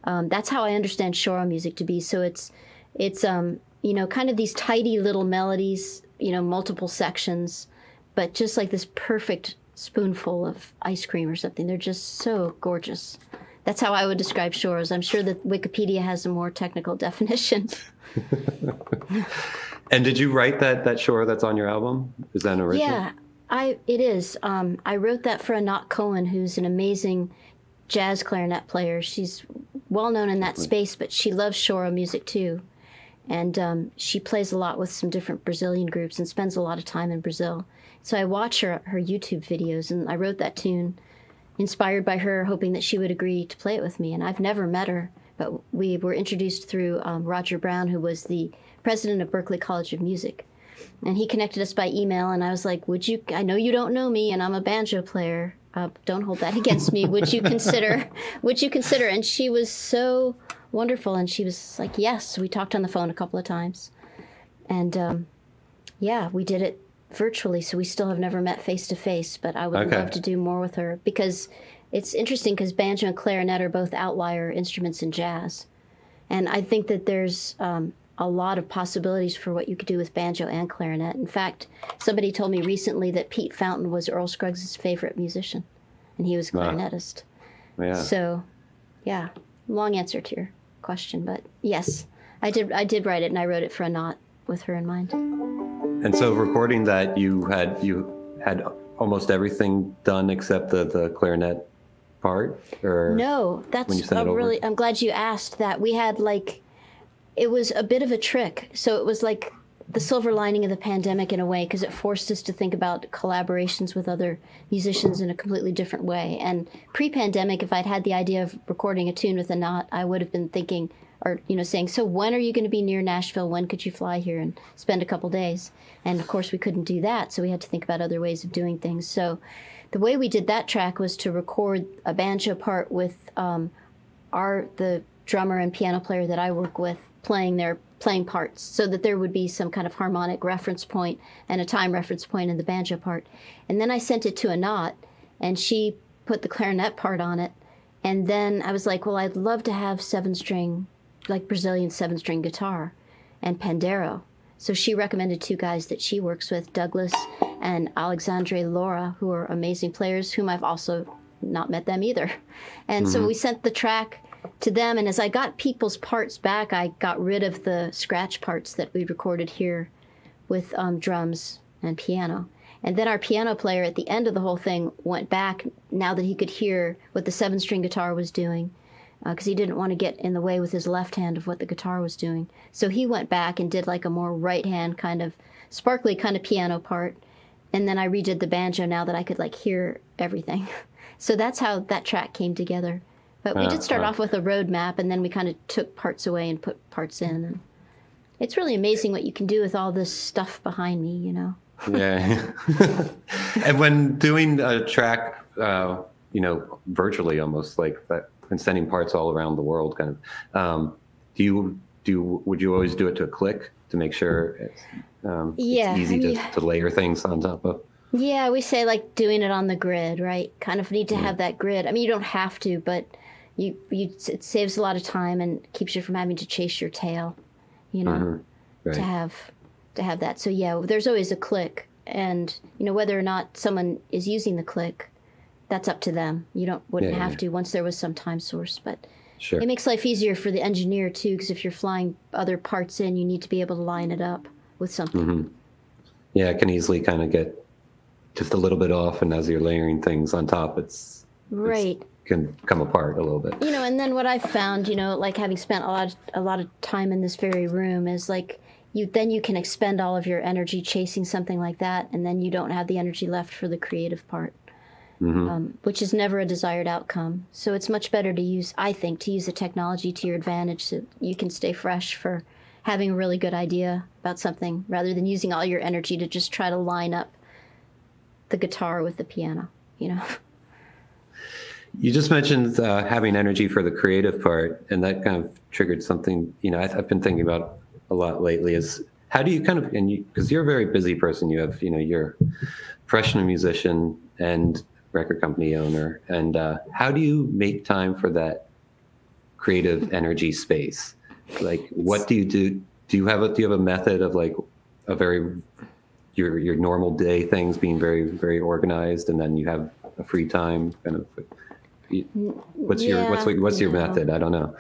Um, that's how I understand choro music to be. So it's it's um, you know kind of these tidy little melodies, you know, multiple sections, but just like this perfect spoonful of ice cream or something. They're just so gorgeous. That's how I would describe choros. I'm sure that Wikipedia has a more technical definition. and did you write that that choro that's on your album? Is that an original? Yeah, I it is. Um, I wrote that for Anat Cohen, who's an amazing jazz clarinet player. She's well known in that space, but she loves choro music too. And um, she plays a lot with some different Brazilian groups and spends a lot of time in Brazil. So I watch her her YouTube videos, and I wrote that tune inspired by her, hoping that she would agree to play it with me. And I've never met her, but we were introduced through um, Roger Brown, who was the president of Berklee College of Music. And he connected us by email, and I was like, Would you? I know you don't know me, and I'm a banjo player uh, don't hold that against me. Would you consider? would you consider? And she was so wonderful, and she was like, yes. We talked on the phone a couple of times, and um, yeah, we did it virtually. So we still have never met face to face, but I would okay. love to do more with her because it's interesting because banjo and clarinet are both outlier instruments in jazz, and I think that there's um, a lot of possibilities for what you could do with banjo and clarinet. In fact, somebody told me recently that Pete Fountain was Earl Scruggs' favorite musician, and he was a clarinetist. Wow. Yeah. So, yeah, long answer to your question, but yes, I did. I did write it, and I wrote it for Anat with her in mind. And so, recording that, you had you had almost everything done except the the clarinet part, or no? That's a really. I'm glad you asked that. We had like it was a bit of a trick. So it was like the silver lining of the pandemic in a way because it forced us to think about collaborations with other musicians in a completely different way. And pre-pandemic, if I'd had the idea of recording a tune with Anat, I would have been thinking or you know saying, "So when are you going to be near Nashville? When could you fly here and spend a couple days?" And of course, we couldn't do that, so we had to think about other ways of doing things. So the way we did that track was to record a banjo part with um, our the drummer and piano player that I work with playing their playing parts so that there would be some kind of harmonic reference point and a time reference point in the banjo part. And then I sent it to Anat and she put the clarinet part on it. And then I was like, well, I'd love to have seven string, like Brazilian seven string guitar and pandeiro. So she recommended two guys that she works with, Douglas and Alexandre Lora, who are amazing players, whom I've also not met them either. And mm-hmm. so we sent the track to them. And as I got people's parts back, I got rid of the scratch parts that we recorded here with um, drums and piano. And then our piano player at the end of the whole thing went back now that he could hear what the seven string guitar was doing because uh, he didn't want to get in the way with his left hand of what the guitar was doing. So he went back and did like a more right hand kind of sparkly kind of piano part. And then I redid the banjo now that I could like hear everything. so that's how that track came together. But we Uh, did start uh. off with a roadmap, and then we kind of took parts away and put parts in. And it's really amazing what you can do with all this stuff behind me, you know? Yeah. and when doing a track, uh, you know, virtually almost like that, and sending parts all around the world, kind of, um, do you do? Would you always do it to a click to make sure it's, um, Yeah, it's easy I to, mean- to layer things on top of? Yeah, we say like doing it on the grid, right? Kind of need to have that grid. I mean, you don't have to, but you you it saves a lot of time and keeps you from having to chase your tail, you know, Mhm. Right. to have to have that. So yeah, there's always a click, and you know whether or not someone is using the click, that's up to them. You don't wouldn't Yeah, have yeah. to once there was some time source, but Sure. it makes life easier for the engineer too, because if you're flying other parts in, you need to be able to line it up with something. Mm-hmm. yeah, it can easily kind of get just a little bit off, and as you're layering things on top, it's Right. Can come apart a little bit. you know and then what i've found you know like having spent a lot a lot of time in this very room is like you then you can expend all of your energy chasing something like that and then you don't have the energy left for the creative part um, which is never a desired outcome. So it's much better to use i think to use the technology to your advantage so you can stay fresh for having a really good idea about something rather than using all your energy to just try to line up the guitar with the piano you know You just mentioned uh, having energy for the creative part, and that kind of triggered something. You know, I've, I've been thinking about a lot lately. Is how do you kind of and you because you're a very busy person. You have you know you're professional musician and record company owner, and uh, how do you make time for that creative energy space? Like, what do you do? Do you have a do you have a method of like a very your your normal day things being very very organized, and then you have a free time kind of. What's your what's Yeah, what's your no. method? I don't know.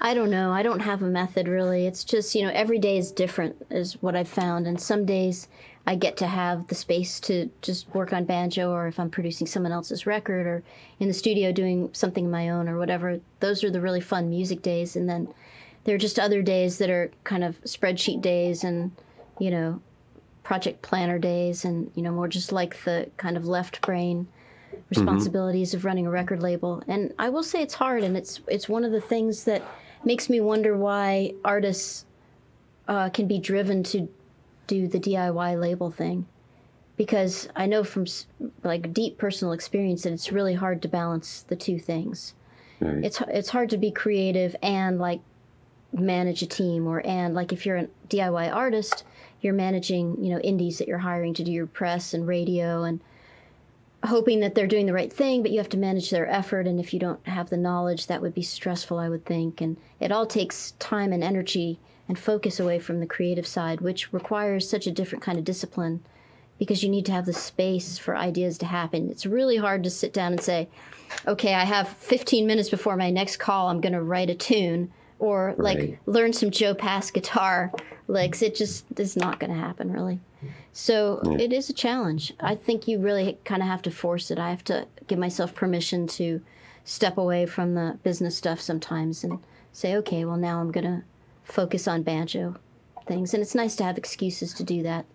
I don't know. I don't have a method really. It's just, you know, every day is different, is what I've found. And some days I get to have the space to just work on banjo, or if I'm producing someone else's record, or in the studio doing something of my own, or whatever. Those are the really fun music days. And then there are just other days that are kind of spreadsheet days and, you know, project planner days, and, you know, more just like the kind of left brain responsibilities of running a record label. And I will say it's hard, and it's it's one of the things that makes me wonder why artists uh, can be driven to do the DIY label thing, because I know from like deep personal experience that it's really hard to balance the two things. Right. It's it's hard to be creative and like manage a team, or and like if you're a DIY artist, you're managing you know indies that you're hiring to do your press and radio and hoping that they're doing the right thing, but you have to manage their effort. And if you don't have the knowledge, that would be stressful, I would think. And it all takes time and energy and focus away from the creative side, which requires such a different kind of discipline because you need to have the space for ideas to happen. It's really hard to sit down and say, okay, I have 15 minutes before my next call, I'm going to write a tune. Or like learn some Joe Pass guitar licks. It just is not going to happen, really. So it is a challenge. I think you really kind of have to force it. I have to give myself permission to step away from the business stuff sometimes and say, okay, well, now I'm going to focus on banjo things. And it's nice to have excuses to do that,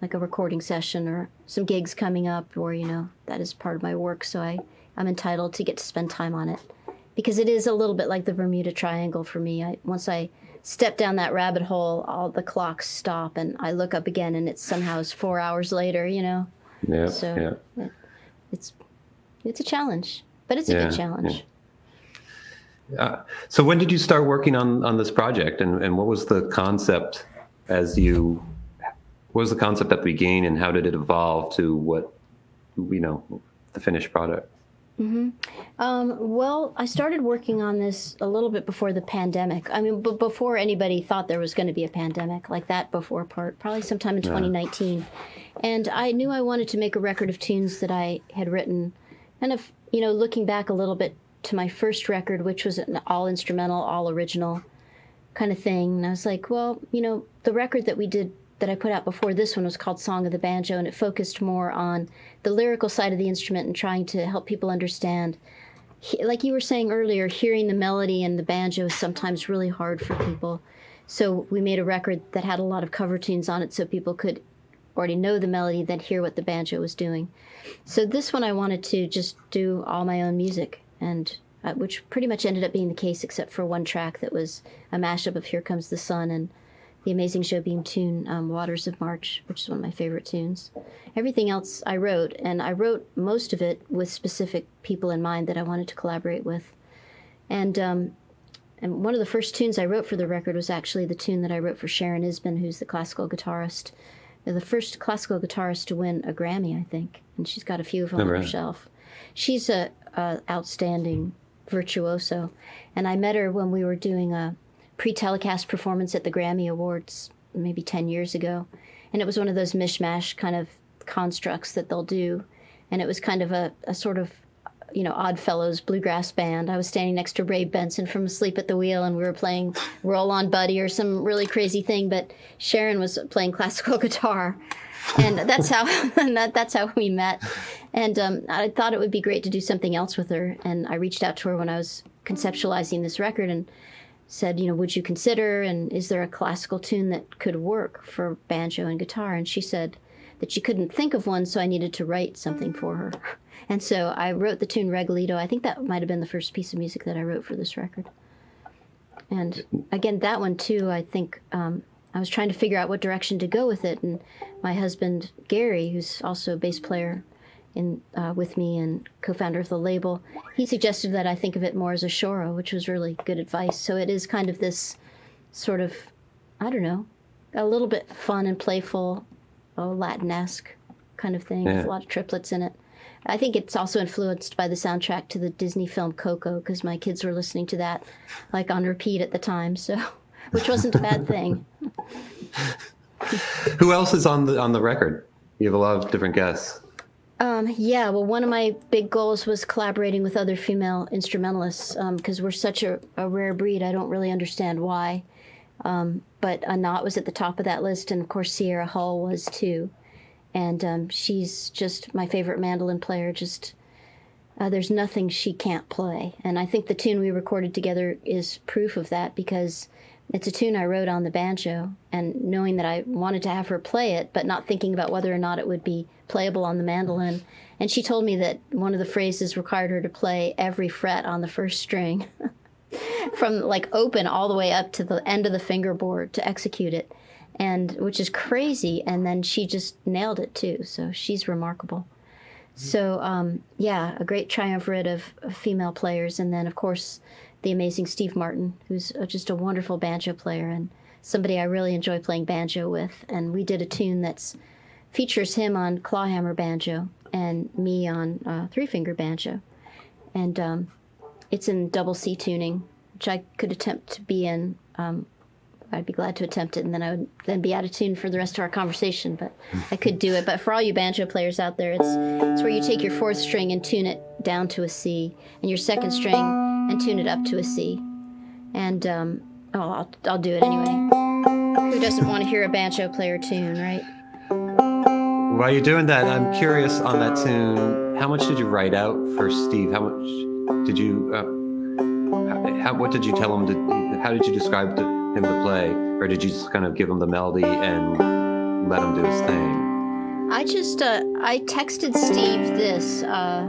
like a recording session or some gigs coming up, or, you know, that is part of my work. So I, I'm entitled to get to spend time on it because it is a little bit like the Bermuda Triangle for me. I, once I step down that rabbit hole, all the clocks stop, and I look up again, and it's somehow it's four hours later. You know, Yeah. So- yeah. it's it's a challenge, but it's a Yeah, good challenge. Uh, so when did you start working on on this project, and and what was the concept as you? What was the concept at the beginning, and how did it evolve to what, you know, the finished product? Um, well, I started working on this a little bit before the pandemic. I mean, b- before anybody thought there was going to be a pandemic, like that before part, probably sometime in 2019. And I knew I wanted to make a record of tunes that I had written, kind of, you know, looking back a little bit to my first record, which was an all instrumental, all original kind of thing. And I was like, well, you know, the record that we did that I put out before this one was called Song of the Banjo, and it focused more on the lyrical side of the instrument and trying to help people understand. He, like you were saying earlier, hearing the melody and the banjo is sometimes really hard for people. So we made a record that had a lot of cover tunes on it so people could already know the melody, then hear what the banjo was doing. So this one I wanted to just do all my own music, and uh, which pretty much ended up being the case, except for one track that was a mashup of "Here Comes the Sun" and the amazing Jobim tune um, "Waters of March," which is one of my favorite tunes. Everything else I wrote, and I wrote most of it with specific people in mind that I wanted to collaborate with, and. Um, and one of the first tunes I wrote for the record was actually the tune that I wrote for Sharon Isbin, who's the classical guitarist the first classical guitarist to win a Grammy, I think, and she's got a few of them on her shelf. She's a, a, outstanding virtuoso, and I met her when we were doing a pre-telecast performance at the Grammy Awards maybe ten years ago, and it was one of those mishmash kind of constructs that they'll do, and it was kind of a, a sort of you know, Odd Fellows bluegrass band. I was standing next to Ray Benson from Asleep at the Wheel, and we were playing Roll On Buddy or some really crazy thing. But Sharon was playing classical guitar, and that's how that, that's how we met. And um, I thought it would be great to do something else with her. And I reached out to her when I was conceptualizing this record and said, you know, would you consider? And is there a classical tune that could work for banjo and guitar? And she said that she couldn't think of one, so I needed to write something for her. And so I wrote the tune Regalito. I think that might have been the first piece of music that I wrote for this record. And again, that one too, I think um, I was trying to figure out what direction to go with it. And my husband, Gary, who's also a bass player in, uh, with me and co founder of the label, he suggested that I think of it more as a choro, which was really good advice. So it is kind of this sort of, I don't know, a little bit fun and playful, oh, Latin-esque kind of thing yeah. with a lot of triplets in it. I think it's also influenced by the soundtrack to the Disney film Coco because my kids were listening to that like on repeat at the time, so which wasn't a bad thing. Who else is on the on the record? You have a lot of different guests. Um, yeah, well, one of my big goals was collaborating with other female instrumentalists because um, we're such a, a, rare breed. I don't really understand why. Um, but Anat was at the top of that list, and of course, Sierra Hull was too and um, she's just my favorite mandolin player. Just uh, there's nothing she can't play, and I think the tune we recorded together is proof of that because it's a tune I wrote on the banjo, and knowing that I wanted to have her play it, but not thinking about whether or not it would be playable on the mandolin. And she told me that one of the phrases required her to play every fret on the first string. from like open all the way up to the end of the fingerboard to execute it and which is crazy. And then she just nailed it too. So she's remarkable. So um, yeah, a great triumvirate of, of, female players, and then of course the amazing Steve Martin, who's just a wonderful banjo player and somebody I really enjoy playing banjo with. And we did a tune that's features him on clawhammer banjo and me on uh, three finger banjo, and um, it's in double C tuning, which I could attempt to be in um, I'd be glad to attempt it, and then I would then be out of tune for the rest of our conversation. But I could do it. But for all you banjo players out there, it's it's where you take your fourth string and tune it down to a C, and your second string and tune it up to a C. And um, oh, I'll I'll do it anyway. Who doesn't want to hear a banjo player tune, right? While you're doing that, I'm curious on that tune. How much did you write out for Steve? How much did you? Uh, how, what did you tell him to? How did you describe the him to play, or did you just kind of give him the melody and let him do his thing? I just uh, I texted Steve this. Uh,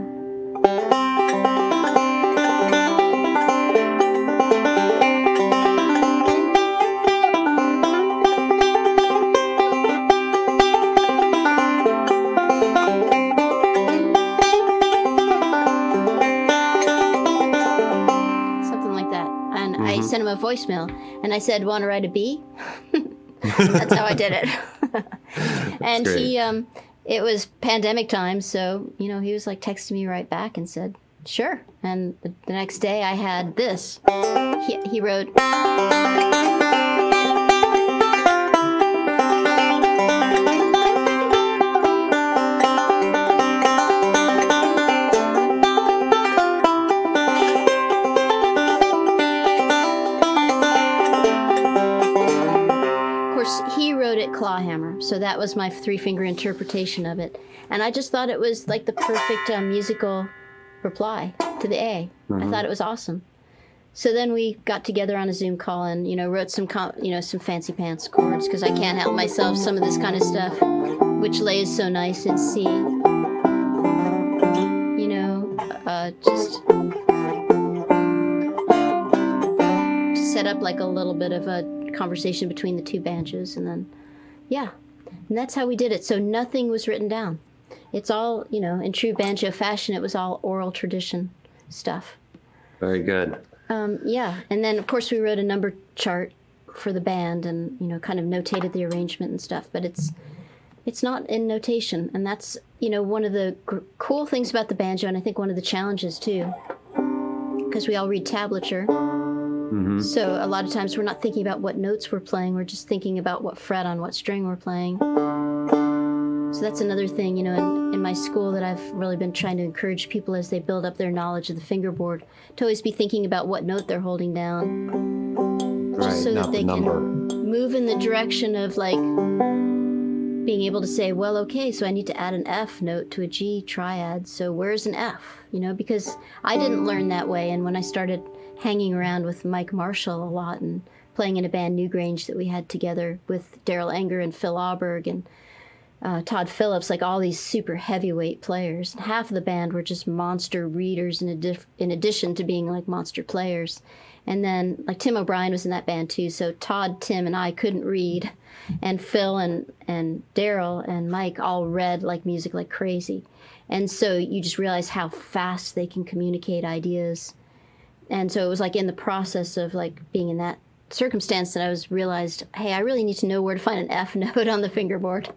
a voicemail, and I said, "Want to write a B?" That's how I did it. and great. he, um, it was pandemic time, so you know he was like texting me right back and said, "Sure." And the, the next day, I had this. He, he wrote. Clawhammer, so that was my three finger interpretation of it. And I just thought it was like the perfect um, musical reply to the A. I thought it was awesome. So then we got together on a Zoom call and you know wrote some com- you know some fancy pants chords because I can't help myself some of this kind of stuff, which lays so nice in C. You know, uh, just to set up like a little bit of a conversation between the two banjos and then yeah. And that's how we did it. So nothing was written down. It's all you know in true banjo fashion it was all oral tradition stuff. Very good. um, yeah. And then of course we wrote a number chart for the band and you know kind of notated the arrangement and stuff but it's it's not in notation. And that's you know one of the gr- cool things about the banjo and i think one of the challenges too because we all read tablature Mm-hmm. so a lot of times we're not thinking about what notes we're playing we're just thinking about what fret on what string we're playing so that's another thing you know in, in my school that i've really been trying to encourage people as they build up their knowledge of the fingerboard to always be thinking about what note they're holding down Right, so that not the they can- move in the direction of like being able to say, well, okay, so I need to add an F note to a G triad. So where's an F? You know, because I didn't learn that way. And when I started hanging around with Mike Marshall a lot and playing in a band Newgrange that we had together with Darol Anger and Phil Aaberg and uh, Todd Phillips, like all these super heavyweight players. Half of the band were just monster readers in, addi- in addition to being like monster players. And then like Tim O'Brien was in that band too. So Todd, Tim, and I couldn't read, and Phil and and Daryl and Mike all read like music like crazy. And so you just realize how fast they can communicate ideas. And so it was like in the process of like being in that circumstance that I was realized, hey, I really need to know where to find an F note on the fingerboard.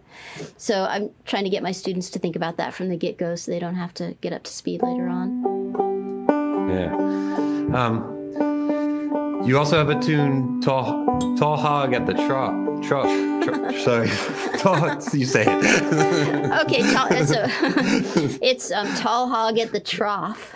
So I'm trying to get my students to think about that from the get go so they don't have to get up to speed later on. Yeah. Um, you also have a tune, Tall, tall Hog at the Trough. Trough. Tro- sorry. Tall, you say it. Okay, tall, so it's um, tall hog at the trough.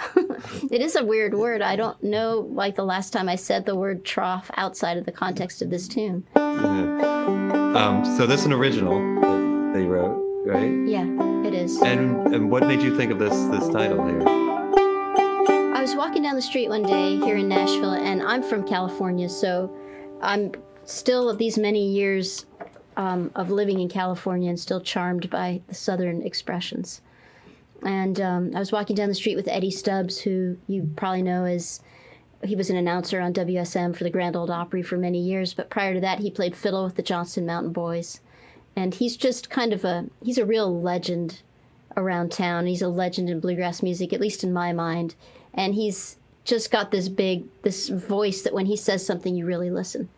it is a weird word. I don't know, like the last time I said the word trough outside of the context of this tune. um, so this is an original that they wrote, right? Yeah, it is. And and what made you think of this this title here? Was walking down the street one day here in Nashville, and I'm from California, so I'm still these many years um, of living in California and still charmed by the Southern expressions. And um, I was walking down the street with Eddie Stubbs, who you probably know as he was an announcer on WSM for the Grand Ole Opry for many years, but prior to that, he played fiddle with the Johnson Mountain Boys. And he's just kind of a he's a real legend around town. He's a legend in bluegrass music, at least in my mind. And he's just got this big this voice that when he says something, you really listen.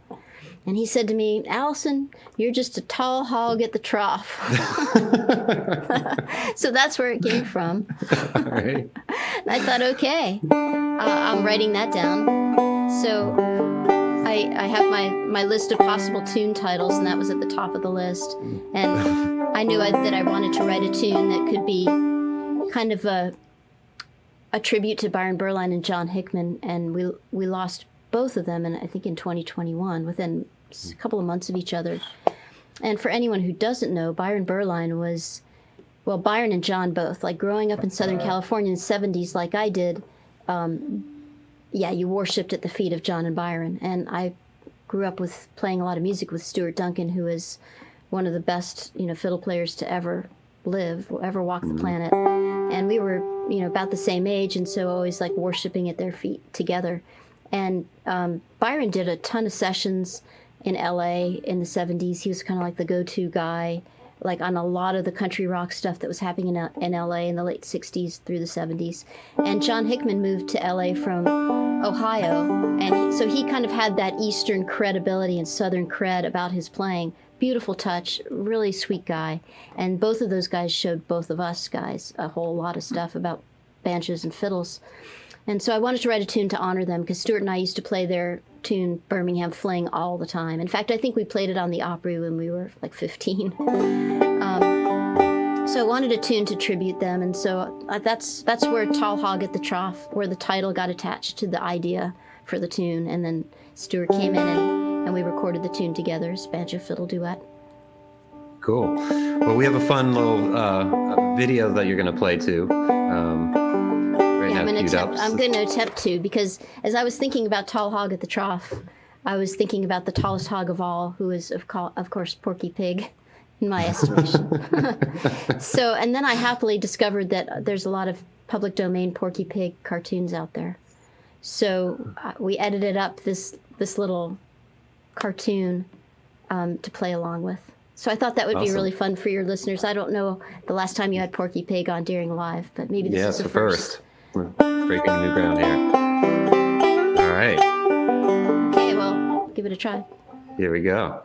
And he said to me, Alison, you're just a tall hog at the trough. so that's where it came from. All right. I thought, okay, uh, I'm writing that down. So I, I have my, my list of possible tune titles, and that was at the top of the list. And I knew I, that I wanted to write a tune that could be kind of a, a tribute to Byron Berline and John Hickman. And we, we lost both of them, and I think in 2021, within a hmm. couple of months of each other. And for anyone who doesn't know, Byron Berline was well, Byron and John both. Like growing up in Southern uh-huh. California in the 70s, like I did, um, yeah, you worshipped at the feet of John and Byron. And I grew up with playing a lot of music with Stuart Duncan, who is one of the best, you know, fiddle players to ever live, ever walk the mm-hmm. planet. And we were, you know, about the same age, and so always like worshiping at their feet together. And um, Byron did a ton of sessions in LA in the 70s. He was kind of like the go to guy, like on a lot of the country rock stuff that was happening in, in LA in the late 60s through the 70s. And John Hickman moved to LA from Ohio. And so he kind of had that Eastern credibility and Southern cred about his playing. Beautiful touch, really sweet guy. And both of those guys showed both of us guys a whole lot of stuff about banjos and fiddles. And so I wanted to write a tune to honor them because Stuart and I used to play their tune Birmingham Fling all the time. In fact, I think we played it on the Opry when we were like 15. Um, so I wanted a tune to tribute them, and so uh, that's that's where Tall Hog at the Trough, where the title got attached to the idea for the tune, and then Stuart came in and and we recorded the tune together as banjo fiddle duet. Cool. Well, we have a fun little uh, video that you're going to play too. Um, right Yeah, now, I'm gonna queued attempt. I'm attempt to because as I was thinking about tall hog at the trough, I was thinking about the tallest hog of all, who is of, co- of course Porky Pig, in my estimation. so, and then I happily discovered that there's a lot of public domain Porky Pig cartoons out there. So uh, we edited up this this little cartoon um, to play along with. So I thought that would be really fun for your listeners. I don't know the last time you had Porky Pig on Deering Live, but maybe this Yeah, is the the first. first. Breaking new ground here. All right, Okay, well, give it a try. here we go.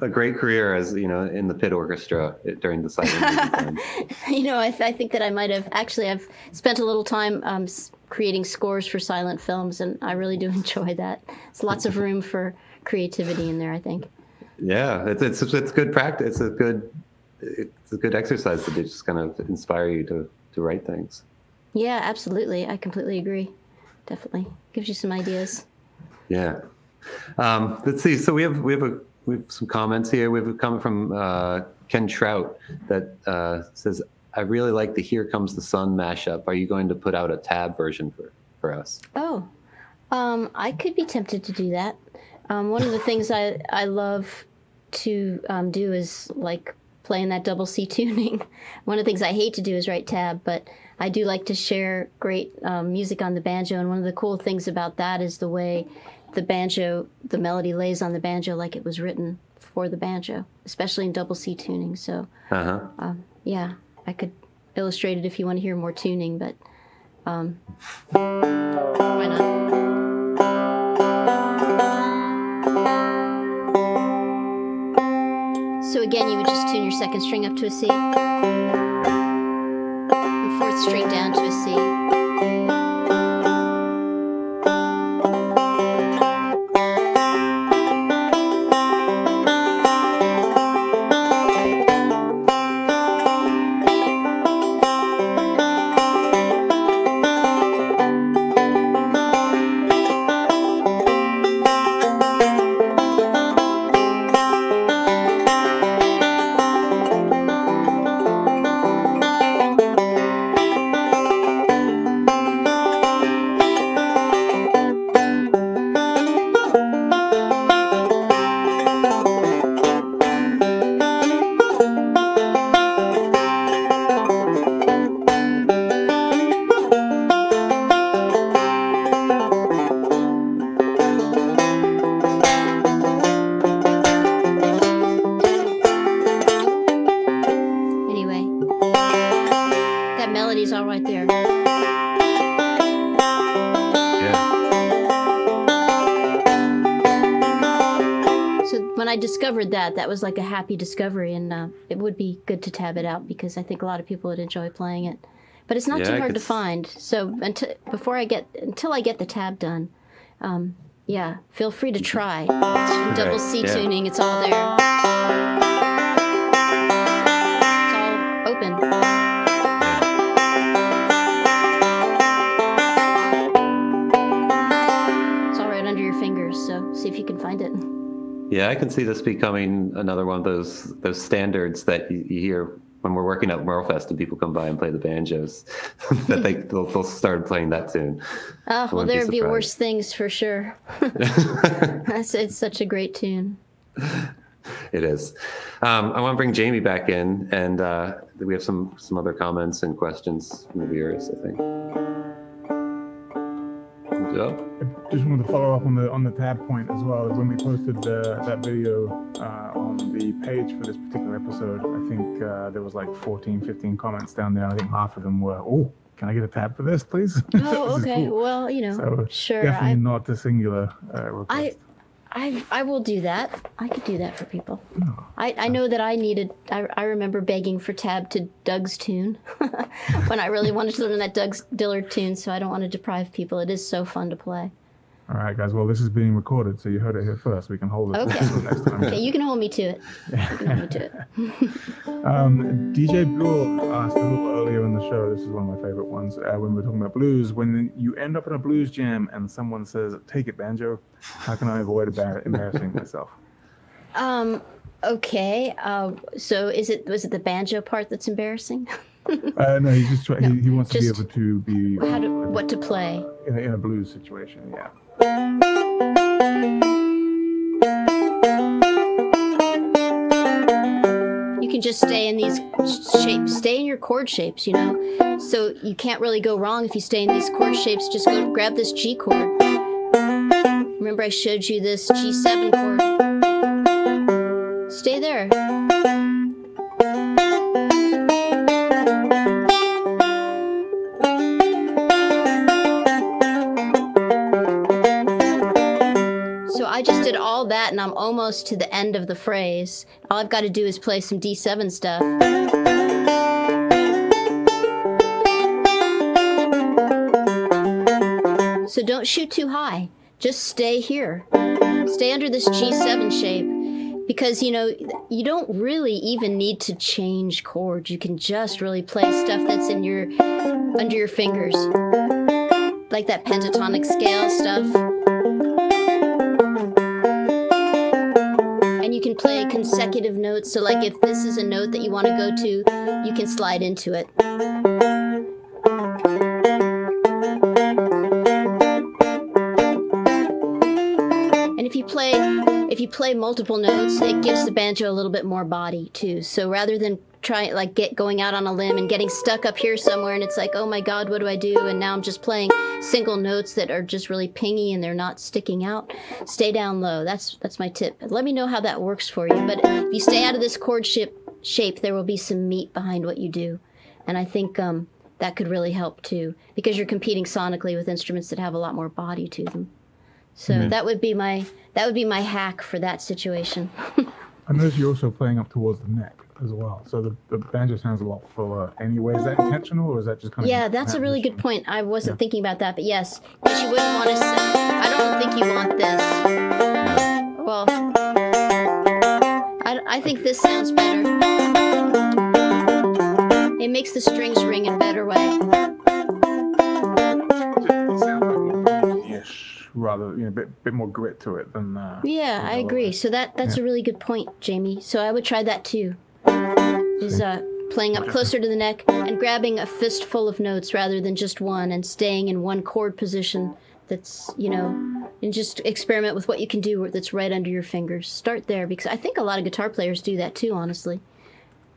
A, great career as you know in the pit orchestra during the silent. You know, I, th- I think that I might have actually. I've spent a little time um, s- creating scores for silent films, and I really do enjoy that. There's lots of room for creativity in there. I think. Yeah, it's it's it's good practice. It's a good it's a good exercise to just kind of inspire you to to write things. Yeah, absolutely. I completely agree. Definitely gives you some ideas. Yeah. Um, let's see. So we have we have a we have some comments here. We have a comment from uh, Ken Trout that uh, says, "I really like the Here Comes the Sun mashup. Are you going to put out a tab version for for us?" Oh, um, I could be tempted to do that. Um, one of the things I, I love to um, do is like playing that double C tuning. one of the things I hate to do is write tab, but I do like to share great um, music on the banjo. And one of the cool things about that is the way the banjo, the melody lays on the banjo like it was written for the banjo, especially in double C tuning. So Uh huh. yeah, I could illustrate it if you want to hear more tuning, but Um, why not? So again, you would just tune your second string up to a C. And fourth string down to a C. that, that was like a happy discovery, and uh, it would be good to tab it out because I think a lot of people would enjoy playing it. But it's not Yeah, too hard to find. So until before I get until I get the tab done, um, yeah, feel free to try. Double Right, C yeah. tuning, it's all there. Yeah, I can see this becoming another one of those those standards that you, you hear when we're working at MerleFest and people come by and play the banjos. that they they'll, they'll start playing that tune. Oh, well, there'd be surprised. worse things for sure. That's, it's such a great tune. It is. Um, I want to bring Jamie back in, and uh, we have some some other comments and questions from the viewers. I think. Joe? I just wanted to follow up on the on the tab point as well. When we posted the, that video uh, on the page for this particular episode, I think uh, there was like 14, 15 comments down there. I think half of them were, "Oh, can I get a tab for this, please?" Oh, This okay. cool. Well, you know, So sure. definitely I, not a singular uh, request. I, I, I will do that. I could do that for people. Oh. I, I know that I needed. I, I remember begging for tab to Doug's tune when I really wanted to learn that Doug's Dillard tune. So I don't want to deprive people. It is so fun to play. All right, guys. Well, this is being recorded, so you heard it here first. We can hold it Okay. until next time. Okay, you can hold me to it. Hold me to it. Um, DJ Buell asked a little earlier in the show. This is one of my favorite ones. Uh, when we we're talking about blues, when you end up in a blues jam and someone says, "Take it, banjo," how can I avoid embar- embarrassing myself? Um. Okay. Uh. So is it was it the banjo part that's embarrassing? Uh, no, he's just try- he, he wants to be able to be How to what to play? in a, in a blues situation. Yeah. You can just stay in these shapes. Stay in your chord shapes. You know. So you can't really go wrong if you stay in these chord shapes. Just go grab this G chord. Remember I showed you this G7 chord. I'm almost to the end of the phrase. All I've got to do is play some D7 stuff. So don't shoot too high. Just stay here. Stay under this G7 shape because you know you don't really even need to change chords. You can just really play stuff that's in your under your fingers. Like that pentatonic scale stuff. Consecutive notes. So, like, if this is a note that you want to go to, you can slide into it. And if you play, if you play multiple notes, it gives the banjo a little bit more body too. So rather than trying like get going out on a limb and getting stuck up here somewhere, and it's like, oh my God, what do I do? And now I'm just playing single notes that are just really pingy and they're not sticking out. Stay down low. That's that's my tip. Let me know how that works for you. But if you stay out of this chord ship shape, there will be some meat behind what you do. And I think um, that could really help too, because you're competing sonically with instruments that have a lot more body to them. So Mm-hmm. that would be my that would be my hack for that situation. I notice you're also playing up towards the neck as well. So the, the banjo sounds a lot fuller anyway. Is that intentional or is that just kind of Yeah, that's a really good point. I wasn't thinking about that, but yes, because you wouldn't want to. I don't think you want this. Well, I, I think this sounds better. It makes the strings ring in a better way. It sounds like more ish rather, you know, a bit, bit more grit to it than. Uh, Yeah, I agree. way. So that that's a really good point, Jamie. So I would try that too. Is uh playing up closer to the neck and grabbing a fistful of notes rather than just one and staying in one chord position that's, you know, and just experiment with what you can do that's right under your fingers. Start there because I think a lot of guitar players do that too, honestly.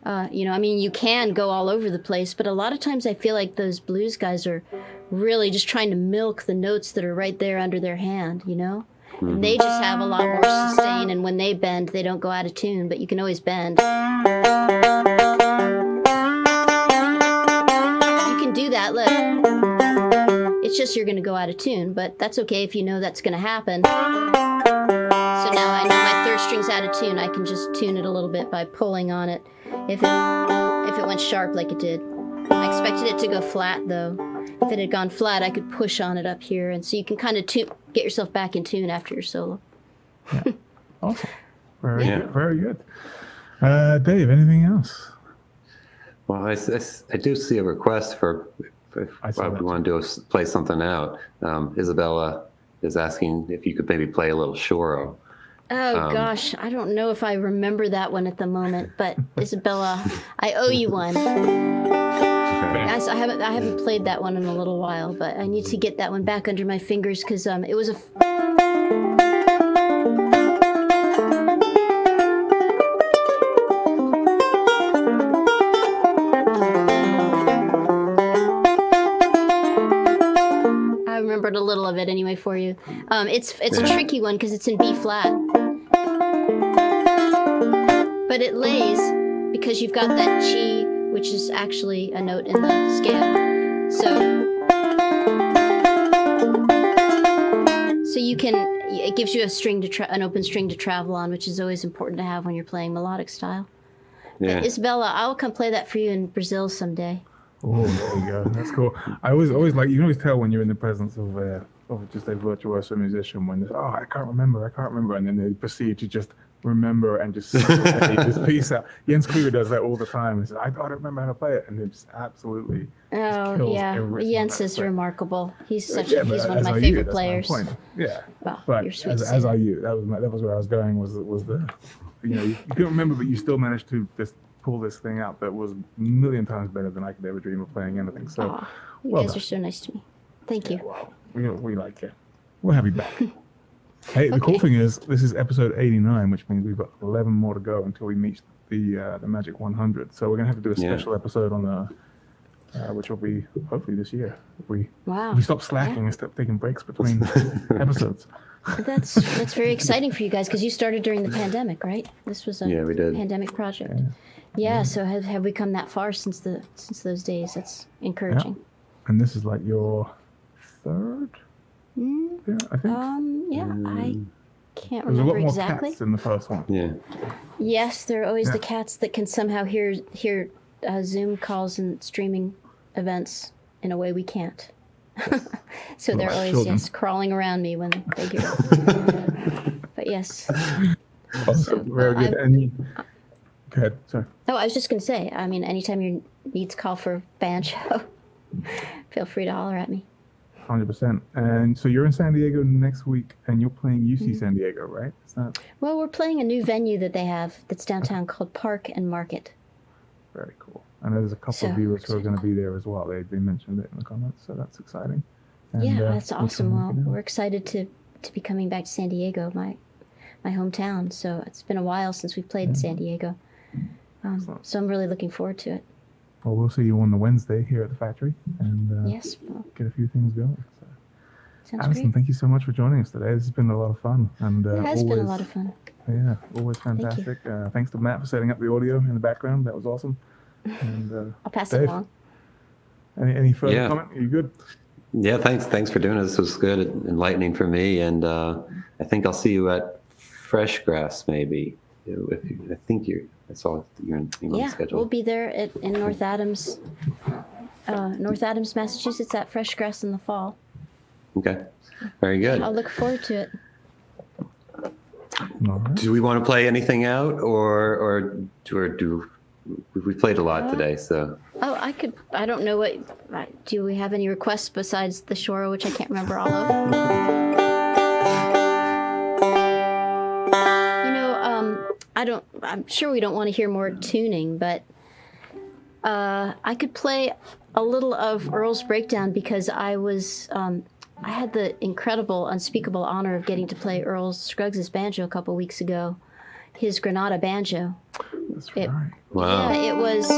Uh, you know, I mean, you can go all over the place, but a lot of times I feel like those blues guys are really just trying to milk the notes that are right there under their hand, you know? And they just have a lot more sustain, and when they bend, they don't go out of tune, but you can always bend. That, look. It's just you're gonna go out of tune, but that's okay if you know that's gonna happen. So now I know my third string's out of tune, I can just tune it a little bit by pulling on it if it if it went sharp like it did. I expected it to go flat though. If it had gone flat, I could push on it up here, and so you can kind of tune, get yourself back in tune after your solo. Yeah. Awesome. Very Yeah. good. Very good. Uh, Dave, anything else? Well, I do see a request for if I saw I would want to do is play something out. Um, Isabella is asking if you could maybe play a little Choro. Oh Um, gosh, I don't know if I remember that one at the moment, but Isabella, I owe you one. Guys, I haven't I haven't played that one in a little while, but I need to get that one back under my fingers because um it was a. A little of it anyway for you. Um, it's it's a tricky one because it's in B flat, but it lays because you've got that G, which is actually a note in the scale. So, so you can it gives you a string to tra- an open string to travel on, which is always important to have when you're playing melodic style. Yeah. Isabella, I'll come play that for you in Brazil someday. Oh, there you go. That's cool. I always, always like you can always tell when you're in the presence of uh, of just a virtuoso musician when there's, oh, I can't remember, I can't remember, and then they proceed to just remember and just say this piece out. Jens Kruger does that all the time. He says, I, I don't remember how to play it, and they just absolutely. Oh kills yeah, Jens is play. remarkable. He's such Yeah, a, he's one of my are you, favorite my players. point. Yeah, Well, but you're sweet. as, to as are you. That was my, that was where I was going. Was was the, you know, you, you couldn't remember, but you still managed to just pull this thing out that was a million times better than I could ever dream of playing anything. So. Aw, you well guys done. are so nice to me. Thank you. Wow, we, we like you. We'll have you back. hey, the cool Okay. thing is, this is episode 89, which means we've got 11 more to go until we meet the uh, the magic 100. So we're gonna have to do a Yeah. special episode on the, uh, which will be hopefully this year. If we Wow, if we stop slacking and stop taking breaks between episodes. that's that's very exciting for you guys because you started during the pandemic, right? This was a Yeah, we did. pandemic project. Yeah. So have have we come that far since the since those days? That's encouraging. And this is like your third, Mm, yeah, I think. um. Yeah. I can't There's a lot remember more exactly. cats in the first one. Yeah. Yes, there are always Yeah. the cats that can somehow hear hear uh, Zoom calls and streaming events in a way we can't. so they're always children. yes crawling around me when they hear. It. But yes. Awesome. Very good. I- And you, go ahead. Sorry. Oh, I was just gonna say. I mean, anytime your needs call for banjo, feel free to holler at me. Hundred percent. And so you're in San Diego next week, and you're playing UC Mm-hmm. San Diego, right? Is that Well, we're playing a new venue that they have that's downtown called Park and Market. very cool? I know there's a couple So of viewers who are going to be there as well. They they mentioned it in the comments, so that's exciting. And, yeah, uh, that's we awesome. Well, work it out. we're excited to to be coming back to San Diego, my my hometown. So it's been a while since we've played in San Diego. Um, so I'm really looking forward to it. Well, we'll see you on the Wednesday here at the factory, and uh, Yes, well, get a few things going. So, sounds Alison, great. thank you so much for joining us today. This has been a lot of fun, and uh, It has always, been a lot of fun. yeah, always you. fantastic. Uh, thanks to Matt for setting up the audio in the background. That was awesome. And uh, I'll pass it Dave. along. Any, any further Yeah. comment? Are you good? Yeah, thanks. Thanks for doing it. This was good, and enlightening for me, and uh, I think I'll see you at FreshGrass maybe. If you, I think you're. I saw you're in England Yeah, schedule. we'll be there at, in North Adams, uh, North Adams, Massachusetts at FreshGrass in the fall. okay, very good. I'll look forward to it. All right. Do we want to play anything out, or or do or do we played a lot today? So Oh, I could. I don't know what. uh, Do we have any requests besides the Shore, which I can't remember all of? I don't. I'm sure we don't want to hear more tuning, but uh, I could play a little of Earl's Breakdown because I was. Um, I had the incredible, unspeakable honor of getting to play Earl Scruggs' banjo a couple weeks ago, his Granada banjo. That's It- right. wow. Yeah, it was.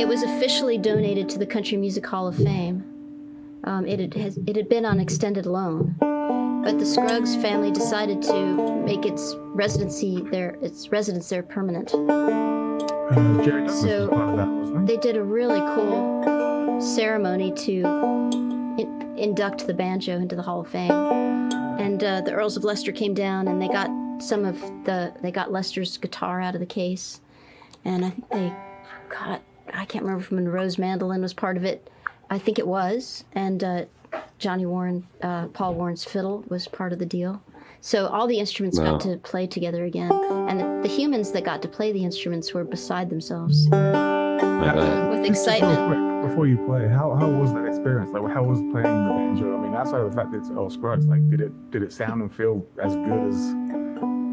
It was officially donated to the Country Music Hall of Fame. Um, it had it had been on extended loan, but the Scruggs family decided to make its residency there, its residence there permanent. Uh, Jerry Douglas So- was part of that? They did a really cool ceremony to in, induct the banjo into the Hall of Fame, and uh, the Earls of Leicester came down and they got some of the they got Lester's guitar out of the case, and I think they got I can't remember if Monroe's mandolin was part of it. I think it was, and uh, Johnny Warren, uh, Paul Warren's fiddle was part of the deal. So all the instruments Wow. got to play together again, and the, the humans that got to play the instruments were beside themselves I with Just- just real excitement. quick, before you play, how, how was that experience? Like, how was playing the banjo? I mean, outside of the fact that it's Earl Scruggs, like, did it did it sound and feel as good as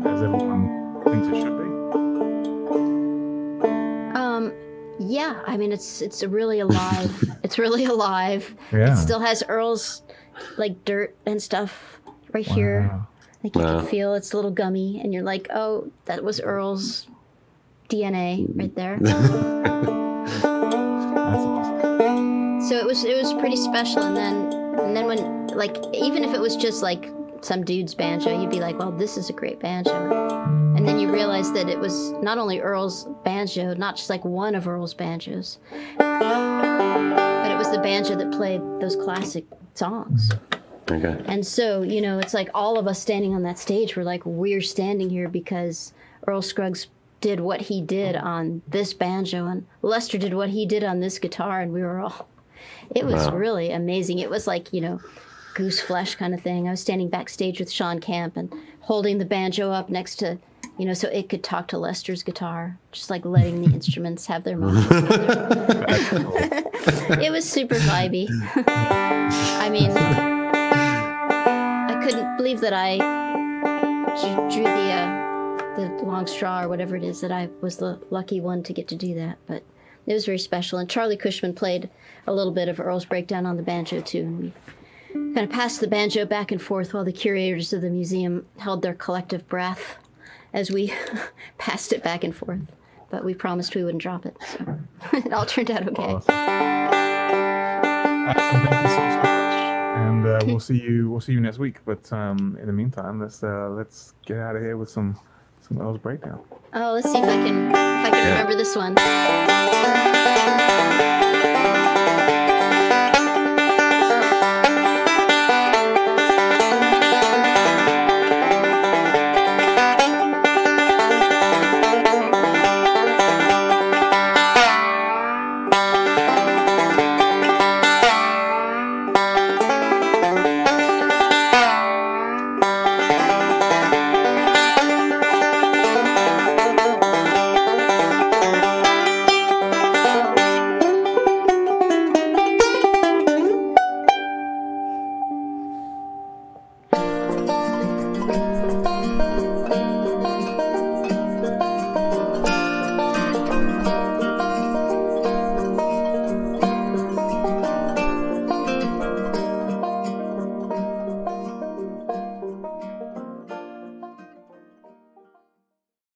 as everyone thinks it should be? Yeah, I mean it's it's really alive. it's really alive. Yeah. It still has Earl's like dirt and stuff right here. Wow. Like you Wow. can feel it's a little gummy, and you're like, oh, that was Earl's DNA right there. That's awesome. so it was it was pretty special. And then and then when like even if it was just like some dude's banjo, you'd be like, well, this is a great banjo. And then you realize that it was not only Earl's banjo, not just like one of Earl's banjos, but it was the banjo that played those classic songs. Mm-hmm. Okay. And so, you know, it's like all of us standing on that stage, we're like, we're standing here because Earl Scruggs did what he did on this banjo, and Lester did what he did on this guitar, and we were all. It was Wow. really amazing. It was like, you know, goose flesh kind of thing. I was standing backstage with Shawn Camp and holding the banjo up next to, you know, so it could talk to Lester's guitar, just like letting the instruments have their moment. it was super vibey. I mean, I couldn't believe that I drew, drew the uh, the long straw or whatever it is that I was the lucky one to get to do that. But it was very special. And Charlie Cushman played a little bit of Earl's Breakdown on the banjo too, and we kind of passed the banjo back and forth while the curators of the museum held their collective breath as we passed it back and forth. But we promised we wouldn't drop it, so it all turned out okay. Awesome. Excellent. Thank you so, so much. And uh, we'll see you. We'll see you next week. But um, in the meantime, let's uh, let's get out of here with some some Earl's breakdown. Oh, let's see if I can if I can Yeah. remember this one.